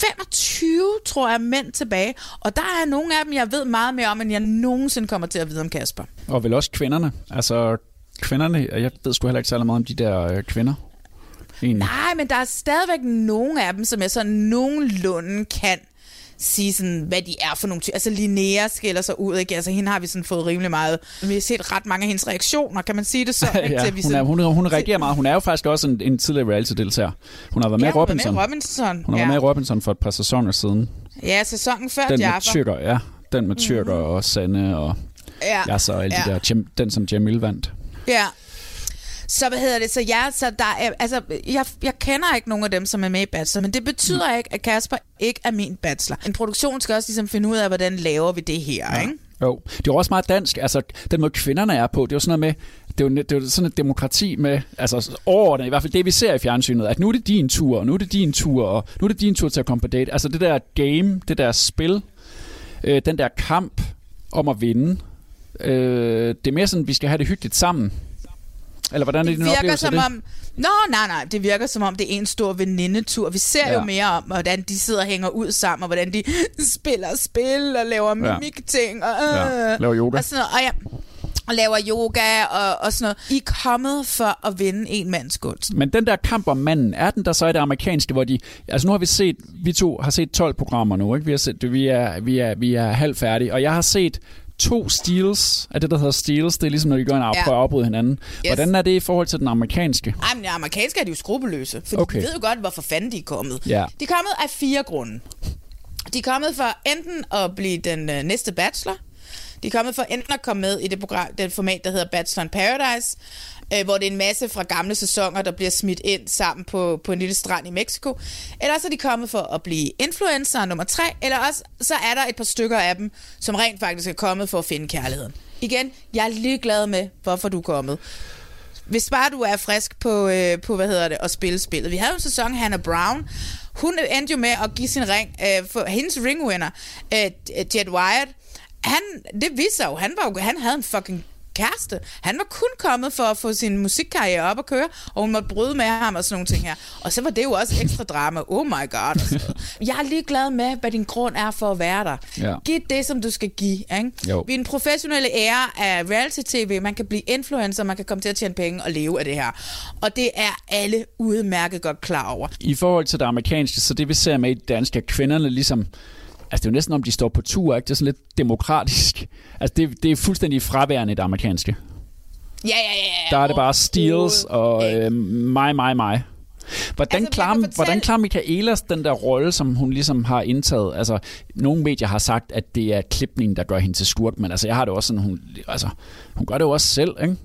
25, tror jeg, mænd tilbage. Og der er nogle af dem, jeg ved meget mere om, end jeg nogensinde kommer til at vide om Kasper. Og vel også kvinderne. Altså, kvinderne, jeg ved sgu heller ikke særlig meget om de der øh, kvinder. Egentlig. Nej, men der er stadigvæk nogle af dem, som jeg sådan nogenlunde kan sige sådan, hvad de er for nogle ty- Altså Linnea skiller sig ud, ikke? Altså hende har vi sådan fået rimelig meget. Vi har set ret mange af hendes reaktioner, kan man sige det så? Ikke? ja, Til, vi hun, er, hun, hun reagerer meget. Hun er jo faktisk også en, en tidligere reality-deltager. Hun har været med ja, Robinson. Med Robinson. Hun har ja. været med Robinson for et par sæsoner siden. Ja, sæsonen før Den med Jaffa. Tyrker, ja. Den med Tyrker mm-hmm. og Sanne og Ja. Jasser og alle ja. de der. Den, som Jamil vandt. Ja. Så hvad hedder det? Så ja, så der er, altså, jeg, jeg kender ikke nogen af dem, som er med i Bachelor, men det betyder ikke, at Kasper ikke er min bachelor. En produktion skal også ligesom finde ud af, hvordan laver vi det her, ja. ikke? Jo, det er jo også meget dansk. Altså, den måde kvinderne er på, det er jo sådan noget med, det er jo, det er jo sådan et demokrati med, altså overordnet, i hvert fald det, vi ser i fjernsynet, at nu er det din tur, og nu er det din tur, og nu er det din tur til at komme på date. Altså det der game, det der spil, øh, den der kamp om at vinde, øh, det er mere sådan, vi skal have det hyggeligt sammen. Eller hvordan er Det din virker som det? om... Nå, nej, nej. Det virker som om, det er en stor venindetur. Vi ser ja. Jo mere om, hvordan de sidder og hænger ud sammen, og hvordan de spiller spil og laver Ja. mimikting. Og, øh, Ja, laver yoga. Og, sådan noget, og, ja, og laver yoga og, og sådan noget. I er kommet for at vinde en mands gunst. Men den der kamp om manden, er den der så i det amerikanske, hvor de... Altså nu har vi set, vi to har set 12 programmer nu, ikke? Vi, har set, vi, er, vi, er, vi er halvt færdige, og jeg har set to steals af det, der hedder steals. Det er ligesom, når de går ind og prøver at afbryde hinanden. Yes. Hvordan er det i forhold til den amerikanske? Ej, men de amerikanske er de jo skrupelløse, for Okay. de ved jo godt, hvorfor fanden de er kommet. Ja. De er kommet af fire grunde. De er kommet for enten at blive den øh, næste bachelor, de er kommet for enten at komme med i det, program, det format, der hedder Bachelor in Paradise, øh, hvor det er en masse fra gamle sæsoner, der bliver smidt ind sammen på, på en lille strand i Mexico. Eller så er de kommet for at blive influencer nummer tre, eller også så er der et par stykker af dem, som rent faktisk er kommet for at finde kærligheden. Igen, jeg er ligeglad med, hvorfor du er kommet. Hvis bare du er frisk på, øh, på hvad hedder det, at spille spillet. Vi havde jo en sæson, Hannah Brown. Hun endte jo med at give sin ring, øh, for hendes ringwinner, øh, Jet Wyatt, han, det viser jo, han, var jo, han havde en fucking kæreste. Han var kun kommet for at få sin musikkarriere op at køre, og hun måtte bryde med ham og sådan nogle ting her. Og så var det jo også ekstra drama. Oh my god. og sådan noget. Jeg er ligeglad med, hvad din grund er for at være der. Ja. Giv det, som du skal give. Ikke? Jo. Vi er en professionelle ære af reality-tv. Man kan blive influencer, man kan komme til at tjene penge og leve af det her. Og det er alle udmærket godt klar over. I forhold til det amerikanske, så det vi ser med i det danske, er kvinderne ligesom... Altså det er jo næsten om, de står på tur, ikke? Det er sådan lidt demokratisk. Altså det, det er fuldstændig fraværende det amerikanske. Ja, ja, ja. Der er det bare steals og øh, mig, mig, mig. Hvordan, Altså, klarer, kan hvordan fortælle- klarer Michaelas den der rolle, som hun ligesom har indtaget? Altså, nogle medier har sagt, at det er klipningen, der gør hende til skurk, men altså, jeg har det også sådan, hun, altså, hun gør det jo også selv, ikke?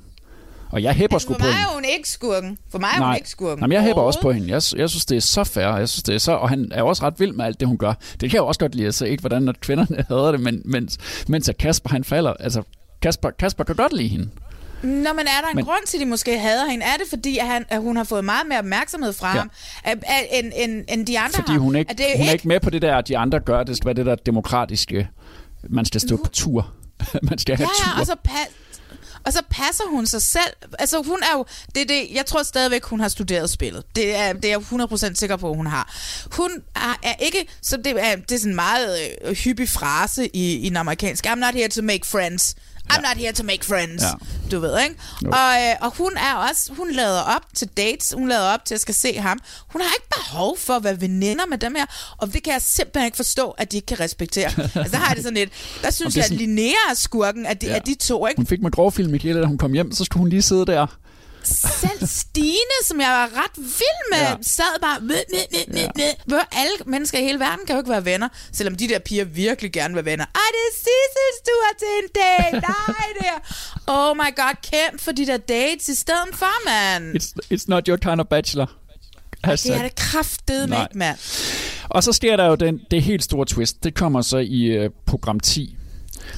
Og jeg hæpper Altså, sgu for på mig hende. er hun ikke skurken. For mig er hun ikke skurken. Nej, men jeg hæpper også på hende. Jeg, jeg synes, det er så fair. Jeg synes, det er så, og han er også ret vild med alt det, hun gør. Det kan jeg jo også godt lide at se, ikke? hvordan når kvinderne hader det, men, mens, mens at Kasper han falder. Altså, Kasper, Kasper kan godt lide hende. Nå, men er der en Men- grund til, at de måske hader hende? Er det fordi, at, han, at hun har fået meget mere opmærksomhed fra Ja. ham, at, at, end, end, end de andre Fordi har? hun, ikke, er det hun er ikke med på det der, at de andre gør. Det skal være det der demokratiske. Man skal stå på tur. Man skal have Ja, tur. ja, og så, pa- og så passer hun sig selv. Altså, hun er jo... Det, det, jeg tror stadigvæk, hun har studeret spillet. Det er, det er jeg 100% sikker på, hun har. Hun er, er ikke... Så det er, det er sådan en meget øh, hyppig frase i, i den amerikanske. I'm not here to make friends. I'm not here to make friends. Ja. Du ved, ikke? Jo. Og, øh, og hun er også... Hun lader op til dates. Hun lader op til at skal se ham. Hun har ikke behov for at være veninder med dem her. Og det kan jeg simpelthen ikke forstå, at de ikke kan respektere. altså, der har jeg det sådan lidt... Der synes jeg, at sådan- Linnea er skurken af de, Ja. af de to, ikke? Hun fik med grovfilm, Michaela, da hun kom hjem, så skulle hun lige sidde der. Selv Stine, som jeg var ret vild med, Ja. sad bare... Mæ, mæ, mæ, mæ, Ja. mæ. Hvor alle mennesker i hele verden kan jo ikke være venner, selvom de der piger virkelig gerne vil være venner. Ej, det er Sissels tur til en date. Nej, det er... Oh my god, kæmp for de der dates i stedet for, mand. It's, it's not your kind of bachelor. Det Hashtag. er det kraftedeme Nej. ikke, mand. Og så sker der jo den, det helt store twist. Det kommer så i uh, program 10,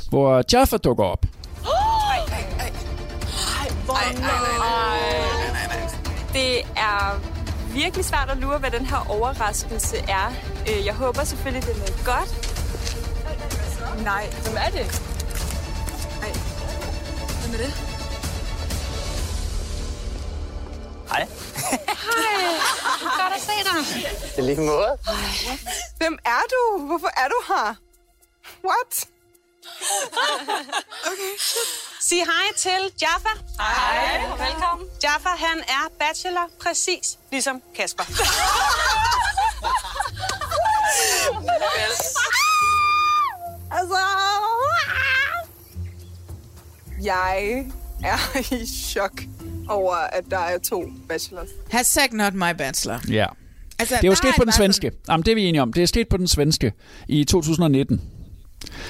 hvor Jaffa dukker op. Det er virkelig svært at lure, hvad den her overraskelse er. Øh, Jeg håber selvfølgelig, det er noget godt. Nej, hvem er det? Ej. Hvem er det? Hej. Hej. Godt at se dig. I lige måde. Hvem er du? Hvorfor er du her? What? okay. Sig hej til Jaffa. Hej. Velkommen. Jaffa, han er bachelor, præcis ligesom Kasper. altså... Jeg er i chok over, at der er to bachelors. Hashtag not my bachelor. Ja. Altså, det er jo sket er på den svenske. Jamen, det er vi enige om. Det er sket på den svenske i 2019.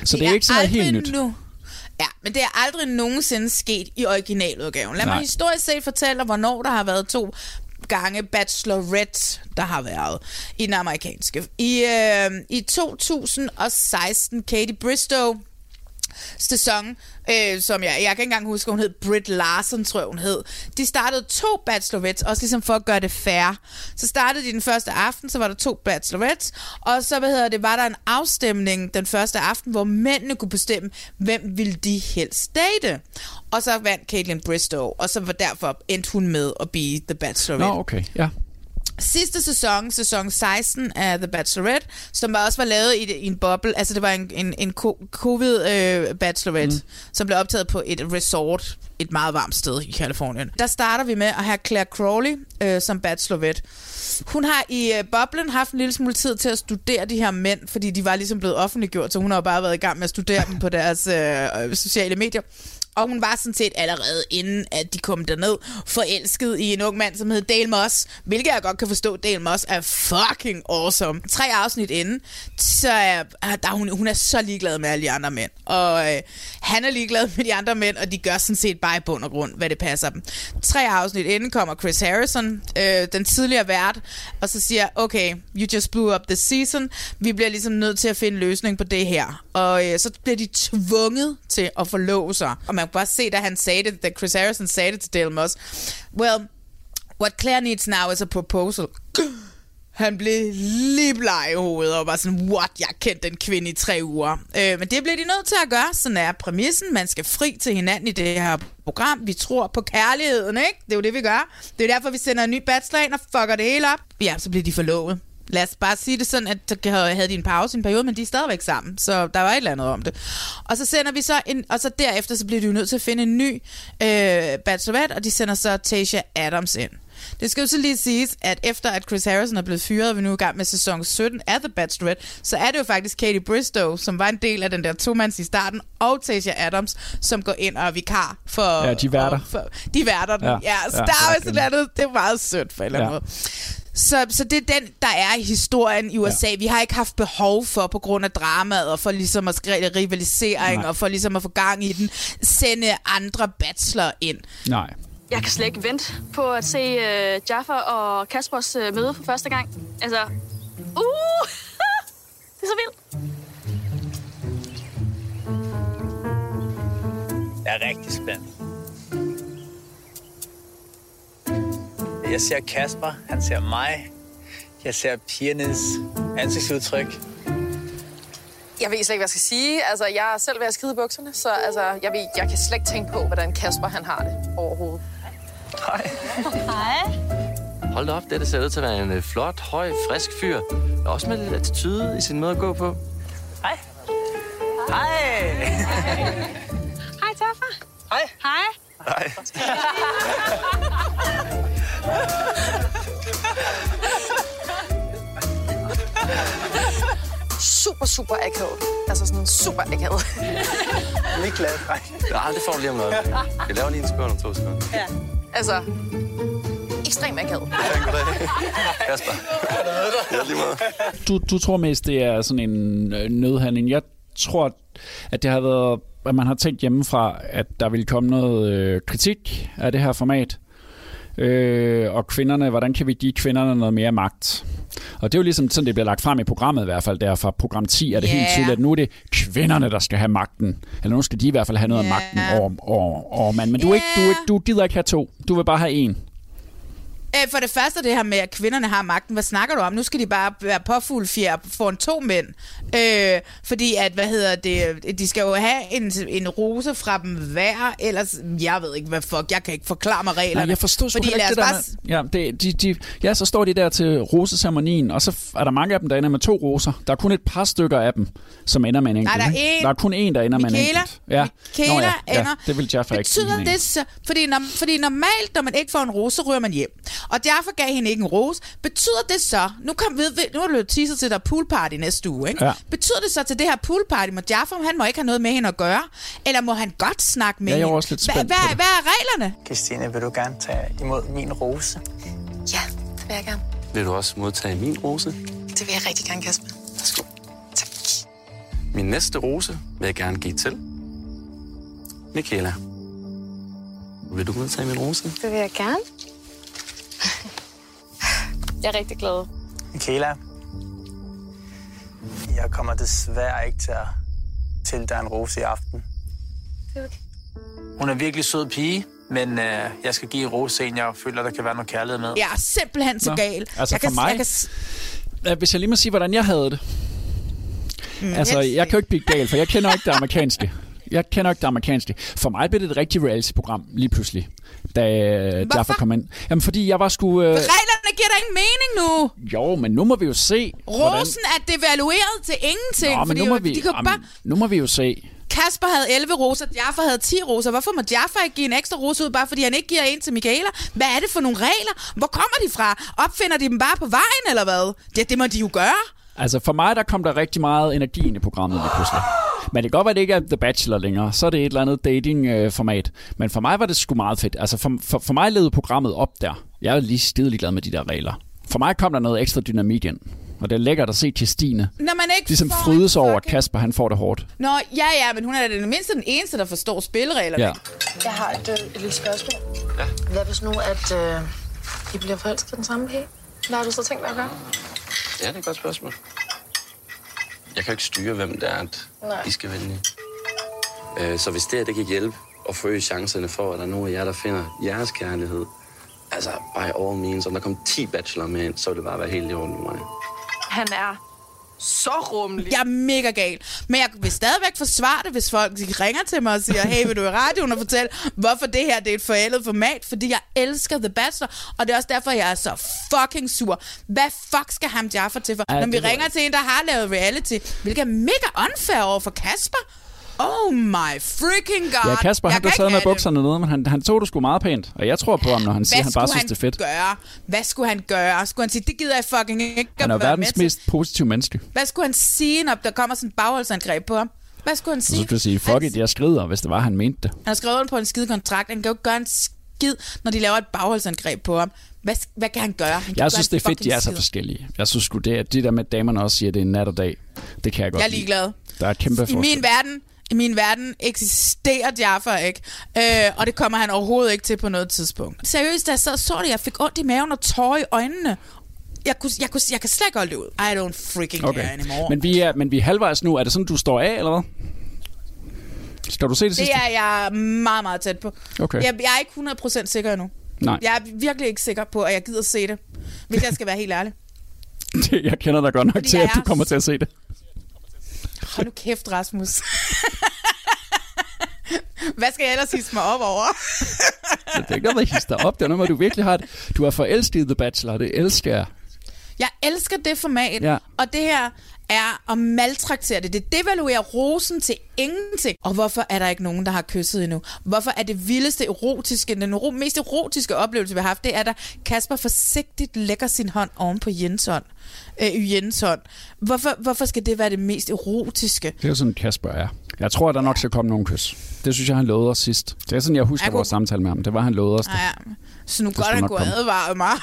Så det, er ikke sådan noget helt nyt. Nu. Ja, men det er aldrig nogensinde sket i originaludgaven. Lad Nej. mig historisk set fortælle dig, hvornår der har været to gange Bachelorette, der har været i den amerikanske. I, øh, i 2016, Katie Bristow sæson, øh, som jeg, jeg kan ikke engang huske, hun hed Britt Larson, tror jeg hun hed. De startede to bachelorettes, også ligesom for at gøre det fair. Så startede de den første aften, så var der to bachelorettes, og så hvad hedder det, var der en afstemning den første aften, hvor mændene kunne bestemme, hvem ville de helst date. Og så vandt Caitlin Bristow, og så var derfor endte hun med at blive The Bachelorette. Nå, okay. Ja. Sidste sæson, sæson 16 af The Bachelorette, som også var lavet i, i en boble, altså det var en, en, en co- covid-bachelorette, mm. som blev optaget på et resort, et meget varmt sted i Kalifornien. Der starter vi med at have Claire Crowley øh, som bachelorette. Hun har i øh, boblen haft en lille smule tid til at studere de her mænd, fordi de var ligesom blevet offentliggjort, så hun har jo bare været i gang med at studere dem på deres øh, sociale medier. Og hun var sådan set allerede inden, at de kom derned, forelsket i en ung mand, som hed Dale Moss. Hvilket jeg godt kan forstå, Dale Moss er fucking awesome. Tre afsnit inden, så er, ah, der, hun, hun er så ligeglad med alle de andre mænd. Og øh, han er ligeglad med de andre mænd, og de gør sådan set bare i bund og grund, hvad det passer dem. Tre afsnit inden kommer Chris Harrison, øh, den tidligere vært, og så siger, okay, you just blew up the season. Vi bliver ligesom nødt til at finde en løsning på det her. Og øh, så bliver de tvunget til at forlove sig. Og man kan bare se, da han sagde det, da Chris Harrison sagde det til Dale Moss. Well, what Claire needs now is a proposal. Han blev lige bleg i hovedet og var sådan, what, jeg kendte den kvinde i tre uger. Øh, men det blev de nødt til at gøre, sådan er præmissen. Man skal fri til hinanden i det her program. Vi tror på kærligheden, ikke? Det er jo det, vi gør. Det er derfor, vi sender en ny bachelor ind og fucker det hele op. Ja, så bliver de forlovet. Lad os bare sige det sådan, at havde de en pause i en periode, men de er stadigvæk sammen, så der var et eller andet om det. Og så sender vi så en, og så derefter så bliver de jo nødt til at finde en ny øh, bachelorette, og de sender så Tasha Adams ind. Det skal jo så lige siges, at efter at Chris Harrison er blevet fyret, og vi nu er i gang med sæson 17 af The Bachelorette, så er det jo faktisk Katie Bristow, som var en del af den der tomands i starten, og Tasha Adams, som går ind og er vikar for... Ja, de værter. For, de værter den. Ja, Ja, så ja, der er jo sådan andet, det er meget sødt en eller Ja. måde. Så, så det er den, der er i historien i USA. Ja. Vi har ikke haft behov for, på grund af dramaet, og for ligesom at skrive rivalisering, Nej. og for ligesom at få gang i den, sende andre bachelor ind. Nej. Jeg kan slet ikke vente på at se uh, Jaffa og Kaspers uh, møde for første gang. Altså, uh, det er så vildt. Jeg er rigtig spændt. Jeg ser Kasper, han ser mig. Jeg ser pigernes ansigtsudtryk. Jeg ved slet ikke, hvad jeg skal sige. Altså, jeg er selv ved at skide i bukserne, så altså, jeg, ved, jeg kan slet ikke tænke på, hvordan Kasper han har det overhovedet. Hej. Hej. Hold da op, det, det ser ud til at være en øh, flot, høj, frisk fyr. Også med lidt attitude i sin måde at gå på. Hej. Hej. Hej, Jaffa. Hej. Hej. Nej. Super, super akavet. Altså sådan super akavet. Lige glad, hej. Nej, det får du lige om noget. Jeg laver lige en skål om to sekunder. Ja. Altså, ekstremt akavet. Ja, goddag. Kasper. Ja, lige måde. Du, du tror mest, det er sådan en øh, nødhandling. Jeg tror, at det har været, at man har tænkt hjemmefra, at der ville komme noget øh, kritik af det her format. Øh, og kvinderne, hvordan kan vi give kvinderne noget mere magt? Og det er jo ligesom sådan, det bliver lagt frem i programmet i hvert fald. Der fra program 10 er det Ja. helt tydeligt, at nu er det kvinderne, der skal have magten. Eller nu skal de i hvert fald have noget af Ja. magten over, over, over mand. Men du, er ikke, du, er ikke, du gider ikke have to. Du vil bare have en. Øh, For det første det her med, at kvinderne har magten. Hvad snakker du om? Nu skal de bare være påfuglfjer foran to mænd. Øh, fordi at, hvad hedder det, de skal jo have en, en rose fra dem hver, ellers, jeg ved ikke, hvad fuck, jeg kan ikke forklare mig reglerne. Nej, jeg forstod sgu fordi ikke det der bare med, ja, det, de, de, ja, så står de der til roseceremonien, og så er der mange af dem, der ender med to roser. Der er kun et par stykker af dem, som ender med en enkelt. Nej, der er en- der er kun en, der ender med en enkelt. Ja. Michaela Nå, ja, ja, ender. det vil Jaffa ikke Betyder det så, fordi, når, fordi normalt, når man ikke får en rose, ryger man hjem. Og derfor gav hende ikke en rose. Betyder det så, nu, kom, ved, ved, nu er det jo teaser til, der er poolparty næste uge, ikke? Ja. Betyder det så til det her poolparty, må Jaffa, han må ikke have noget med hende at gøre? Eller må han godt snakke med Jeg er også lidt Hva- spændt det. hvad er reglerne? Christine, vil du gerne tage imod min rose? Ja, det vil jeg gerne. Vil du også modtage min rose? Det vil jeg rigtig gerne, Kasper. Værsgo. Min næste rose vil jeg gerne give til Michaela. Vil du modtage min rose? Det vil jeg gerne. Jeg er rigtig glad. Michaela, jeg kommer desværre ikke til at til dig en rose i aften. Det er okay. Hun er virkelig sød pige, men øh, jeg skal give en rose en, jeg føler, der kan være noget kærlighed med. Jeg er simpelthen så Nå. gal. Altså jeg for kan, mig- Jeg kan, Hvis jeg lige må sige, hvordan jeg havde det. Mm, altså, helst jeg kan jo ikke blive gal, for jeg kender ikke det amerikanske. Jeg kender ikke det amerikanske. For mig blev det et rigtigt reality-program lige pludselig, da øh, Jaffa kom ind. Jamen, fordi jeg var sgu... Øh, Reglerne giver da ingen mening nu. jo, men nu må vi jo se, hvordan... Rosen er devalueret til ingenting. Nå, men fordi nu må, jo- vi, de kan jamen, bare... nu må vi jo se. Kasper havde 11 roser, Jaffa havde 10 roser. Hvorfor må Jaffa ikke give en ekstra rose ud, bare fordi han ikke giver en til Michaela? Hvad er det for nogle regler? Hvor kommer de fra? Opfinder de dem bare på vejen, eller hvad? Det, det må de jo gøre. Altså for mig, der kom der rigtig meget energi ind i programmet lige pludselig. Men det kan godt være, at det ikke er The Bachelor længere. Så er det et eller andet dating-format. Men for mig var det sgu meget fedt. Altså for, for, for mig levede programmet op der. Jeg er lige skidelig glad med de der regler. For mig kom der noget ekstra dynamik ind. Og det er lækkert at se Christine. Når man ikke Ligesom frydes en over, at Kasper han får det hårdt. Nå, ja, ja, men hun er da den mindste den eneste, der forstår spillereglerne. Ja. Jeg har et, øh, et lille spørgsmål. Ja. Hvad hvis nu, at øh, I bliver forelsket den samme pige? Hvad har du så tænkt dig at gøre? Ja, det er et godt spørgsmål. Jeg kan jo ikke styre, hvem det er, at Nej. I skal vælge. Øh, så hvis det her, det kan hjælpe og forøge chancerne for, at der er nogen af jer, der finder jeres kærlighed, altså by all means, om der kom 10 bachelor med ind, så vil det bare være helt i orden med mig. Han er så rummelig. Jeg er mega gal. Men jeg vil stadigvæk forsvare det, hvis folk ringer til mig og siger, hey, vil du i radioen og fortælle, hvorfor det her det er et forældet format? Fordi jeg elsker The Bachelor, og det er også derfor, jeg er så fucking sur. Hvad fuck skal ham Jaffa til for? Ej, Når vi ved jeg ringer til en, der har lavet reality, hvilket er mega unfair over for Kasper. Oh my freaking god. Ja, Kasper, Jeg han blev taget med bukserne nede, men han, han tog det sgu meget pænt. Og jeg tror på ham, når han siger, Hvad han bare synes, det er fedt. gøre? Hvad skulle han gøre? Skulle han sige, det gider jeg fucking ikke Han er verdens mest positive menneske. Hvad skulle han sige, når der kommer sådan et bagholdsangreb på ham? Hvad skulle han Så sige? skulle jeg sige, fuck it, jeg skrider, hvis det var, han mente det. Han har skrevet på en skide kontrakt. Han kan jo ikke gøre en skid, når de laver et bagholdsangreb på ham. Hvad, hvad kan han gøre? Han kan Jeg synes, en det er fedt, de er så forskellige. Jeg synes sgu, det, er, det der med, at damerne også siger, at det er nat og dag, det kan jeg godt Jeg er lide. ligeglad. Der er kæmpe I forskel. min verden, i min verden eksisterer Jaffa ikke. Øh, og det kommer han overhovedet ikke til på noget tidspunkt. Seriøst, da jeg sad og så det, jeg fik ondt i maven og tårer i øjnene. Jeg, kunne, jeg, kunne, jeg kan slet ikke holde det ud. I don't freaking care Okay. anymore. Men vi, er, men vi er halvvejs nu. Er det sådan, du står af, eller hvad? Skal du se det det sidste? er jeg meget, meget tæt på. Okay. Jeg, jeg er ikke 100% sikker endnu. Nej. Jeg er virkelig ikke sikker på, at jeg gider se det. Hvis jeg skal være helt ærlig. jeg kender dig godt nok Fordi til, at du er- kommer til at se det. Hold nu kæft, Rasmus. Hvad skal jeg ellers hisse mig op over? Det er ikke noget, der hister op. Det er noget, du virkelig har. Du er forelsket i The Bachelor. Det elsker jeg. Jeg elsker det format, Ja. og det her er at maltraktere det. Det devaluerer rosen til ingenting. Og hvorfor er der ikke nogen, der har kysset endnu? Hvorfor er det vildeste erotiske, den ero- mest erotiske oplevelse, vi har haft, det er, at Kasper forsigtigt lægger sin hånd oven på Jens hånd. Øh, Jens hånd. Hvorfor, hvorfor skal det være det mest erotiske? Det er sådan, Kasper er. Jeg tror, at der nok skal komme nogen kys. Det synes jeg, han lovede os sidst. Det er sådan, jeg husker Jeg kunne- vores samtale med ham. Det var, han lovede os det. Ah, ja. Så nu Det godt, han kunne advare mig.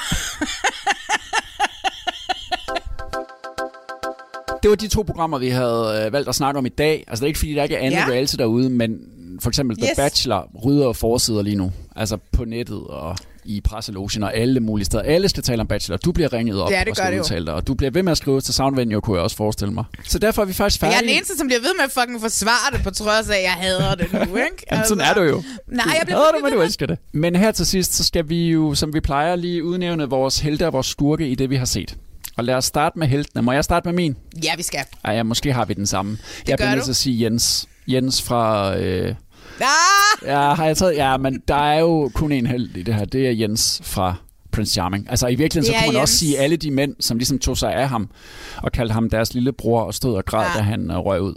Det var de to programmer, vi havde øh, valgt at snakke om i dag. Altså, det er ikke, fordi der ikke er andet Ja. reality derude, men for eksempel The Yes. Bachelor rydder og forsider lige nu. Altså på nettet og i presselogen og alle mulige steder. Alle skal tale om Bachelor. Du bliver ringet op Ja, det og skal det udtale dig. Og du bliver ved med at skrive til Soundvenue, kunne jeg også forestille mig. Så derfor er vi faktisk Jeg færdige. er den eneste, som bliver ved med at fucking forsvare det, på trods af, at jeg hader det nu, ikke? Altså, sådan er du jo. Nej, jeg bliver ved men du elsker det. Men her til sidst, så skal vi jo, som vi plejer, lige udnævne vores helte og vores skurke i det, vi har set. Og lad os starte med heltene. Må jeg starte med min? Ja, vi skal. Ej, ja, måske har vi den samme. jeg gør bliver nødt til at sige Jens. Jens fra... Øh, Ah! ja, har jeg taget? Ja, men der er jo kun en held i det her. Det er Jens fra Prince Charming. Altså i virkeligheden, så Det kunne man også Jens. sige alle de mænd, som ligesom tog sig af ham, og kaldte ham deres lillebror, og stod og græd, Ja. ja. da han øh, røg ud.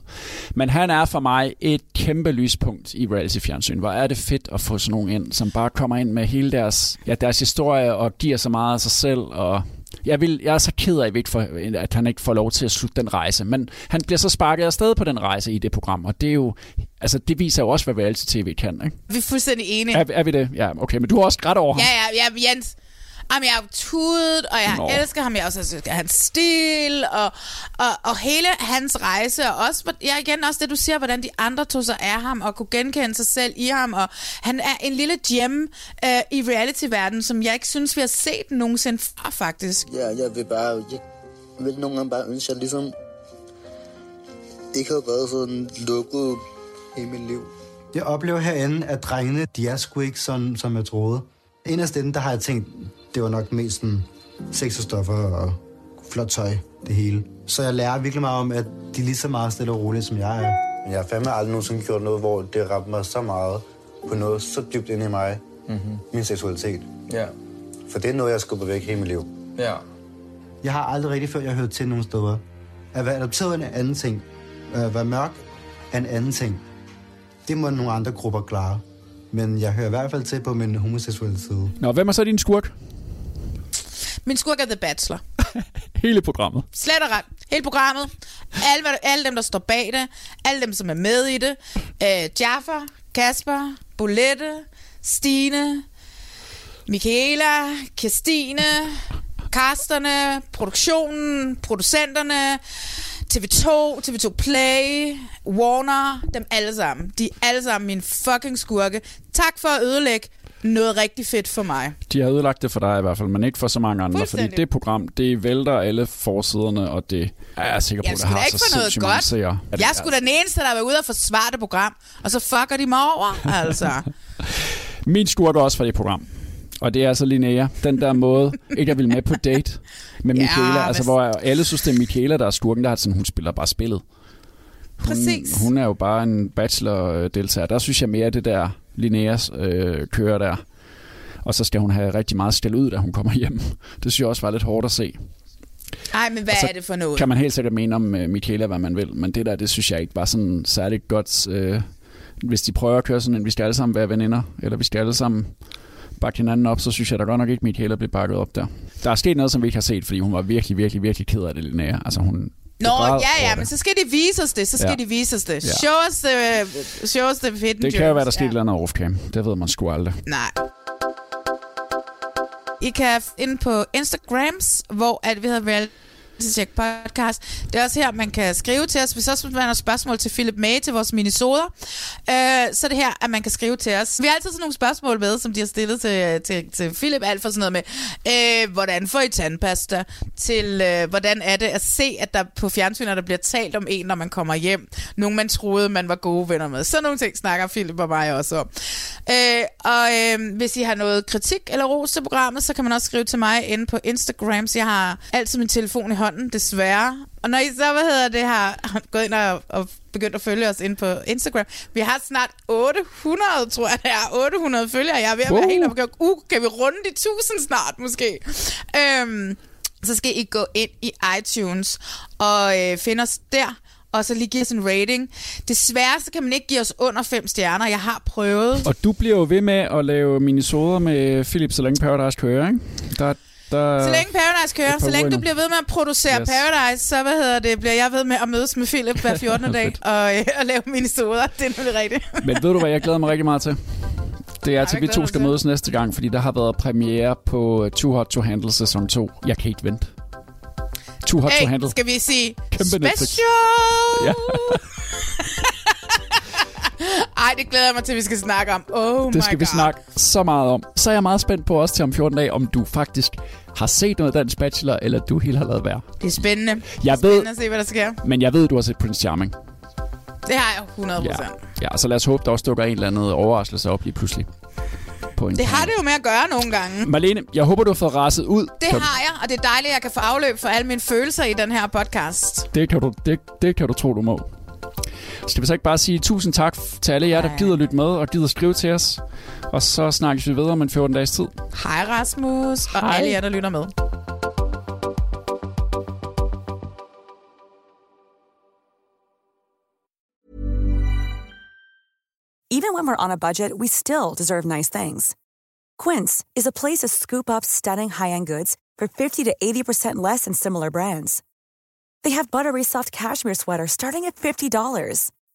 Men han er for mig et kæmpe lyspunkt i reality-fjernsyn. Hvor er det fedt at få sådan nogen ind, som bare kommer ind med hele deres, ja, deres historie, og giver så meget af sig selv, og jeg, vil, jeg er så ked af, at ikke får, at han ikke får lov til at slutte den rejse. Men han bliver så sparket afsted på den rejse i det program, og det er jo, altså det viser jo også, hvad reality-tv kan, ikke? Vi er fuldstændig enige. Er, er vi det? Ja, okay, men du har også grædt over ham. Ja, ja, ja, Jens. Jamen, jeg er jo tudet, og jeg Nå. elsker ham. Jeg også elsker hans stil, og, og, og hele hans rejse. Og også, ja, igen også det, du siger, hvordan de andre tog sig af ham, og kunne genkende sig selv i ham. Og han er en lille gem øh, i reality-verdenen, som jeg ikke synes, vi har set nogensinde før, faktisk. Ja, jeg vil bare... Jeg vil nogle gange bare ønske, at jeg ligesom ikke havde været sådan lukket i mit liv. Jeg oplever herinde, at drengene, de er sgu ikke sådan, som jeg troede. Inderst inde, der har jeg tænkt, det var nok mest sådan sexostoffer og flot tøj, det hele. Så jeg lærer virkelig meget om, at de er lige så meget stille og roligt, som jeg er. Men jeg har fandme aldrig nogensinde gjort noget, hvor det ramte mig så meget på noget så dybt inde i mig. Mm-hmm. Min seksualitet. Ja. For det er noget, jeg skubber væk hele mit liv. Ja. Jeg har aldrig rigtig før, jeg hørt til nogen steder. At være adopteret er en anden ting. At være mørk er en anden ting. Det må nogle andre grupper klare. Men jeg hører i hvert fald til på min homoseksuelle side. Nå, hvem er så din skurk? Min skurk er The Bachelor. Hele programmet. Slet og ret. Hele programmet. Alle, alle dem, der står bag det. Alle dem, som er med i det. Øh, Jaffa, Kasper, Bolette, Stine, Michaela, Kirstine, casterne, produktionen, producenterne, TV2, TV2 Play, Warner, dem alle sammen. De er alle sammen mine fucking skurke. Tak for at ødelægge noget rigtig fedt for mig. De har ødelagt det for dig i hvert fald, men ikke for så mange andre, fordi det program, det vælter alle forsiderne, og det er jeg sikker på, Jeg det har ikke så noget godt. seere. Er Jeg skulle da den eneste, der var ude og forsvare det program, og så fucker de mig over, altså. Min skurk er også fra det program. Og det er altså Linnea, den der måde, ikke at ville med på date med Ja, Michaela, altså hvis- hvor alle synes, det er Michaela, der er skurken, der er sådan, hun spiller bare spillet. Hun, Præcis. Hun er jo bare en bachelor-deltager. Der synes jeg mere, det der Linneas øh, kører der. Og så skal hun have rigtig meget skæld ud, da hun kommer hjem. Det synes jeg også var lidt hårdt at se. Ej, men hvad er det for noget? Kan man helt sikkert mene om uh, Michaela, hvad man vil, men det der, det synes jeg ikke var sådan særligt godt. Uh, hvis de prøver at køre sådan en, vi skal alle sammen være veninder, eller vi skal alle sammen bakke hinanden op, så synes jeg da godt nok ikke, Michaela blev bakket op der. Der er sket noget, som vi ikke har set, fordi hun var virkelig, virkelig, virkelig ked af det, Linnea. Altså hun Nå, ja, ja, men så skal de vise os det. Så skal Ja. de vise os det. Ja. Show us the, show us the hidden Det kan jo være, der gems. skete et eller andet off-cam. Det ved man sgu aldrig. Nej. I kan ind på Instagrams, hvor at vi hedder Reality Check Podcast. Det er også her, man kan skrive til os. Hvis også man har spørgsmål til Philip May til vores minisoder, øh, så er det her, at man kan skrive til os. Vi har altid sådan nogle spørgsmål med, som de har stillet til, til, til Philip. Alt for sådan noget med, øh, hvordan får I tandpasta? Til, øh, hvordan er det at se, at der på fjernsynet, der bliver talt om en, når man kommer hjem. Nogen, man troede, man var gode venner med. Sådan nogle ting snakker Philip og mig også om. Øh, og øh, hvis I har noget kritik eller ros til programmet, så kan man også skrive til mig inde på Instagram. Så jeg har altid min telefon i hånden, desværre. Og når I så, hvad hedder det, har gået ind og, og begyndt at følge os ind på Instagram. Vi har snart 800, tror jeg det er. 800 følgere. Jeg er ved at være Wow. helt oppe. Uh, kan vi runde de 1000 snart måske? Øhm, så skal I gå ind i iTunes og øh, finde os der og så lige give os en rating. Desværre så kan man ikke give os under 5 stjerner. Jeg har prøvet. Og du bliver jo ved med at lave minisoder med Philip, så længe Paradise kører, ikke? Der, der, Så længe Paradise kører, så længe du bliver ved med at producere Yes. Paradise, så hvad hedder det, bliver jeg ved med at mødes med Philip hver 14. dag og, øh, og lave mine soder. Det er nemlig rigtigt. Men ved du hvad, jeg glæder mig rigtig meget til? Det er til, vi to skal mødes næste gang, fordi der har været premiere på øh, Too Hot to Handle sæson 2. Jeg kan ikke vente. Too Hot to Hey, Handle. skal vi sige Kæmpe Netflix. special? Ja. Ej, det glæder jeg mig til, at vi skal snakke om. Oh Det skal vi God. snakke så meget om. Så er jeg meget spændt på også til om 14 dage, om du faktisk har set noget dansk bachelor, eller du helt har lavet være. Det er spændende. Jeg ved, Spændende at se, hvad der sker. men jeg ved, du har set Prince Charming. Det har jeg 100 Ja. ja, så lad os håbe, der også dukker en eller anden overraskelse op lige pludselig. På Det har det jo med at gøre nogle gange. Marlene, jeg håber, du har fået raset ud. Det Kan- har jeg, og det er dejligt, at jeg kan få afløb for alle mine følelser i den her podcast. Det kan, du, det, det kan du tro, du må. Skal vi så ikke bare sige tusind tak til alle jer, der gider lytte med og gider skrive til os. Og så snakkes vi videre om en 14 dages tid. Hej Rasmus, og Hej. alle jer, der lytter med. Even when we're on a budget, we still deserve nice things. Quince is a place to scoop up stunning high-end goods for 50 to 80% less than similar brands. They have buttery soft cashmere sweaters starting at $50,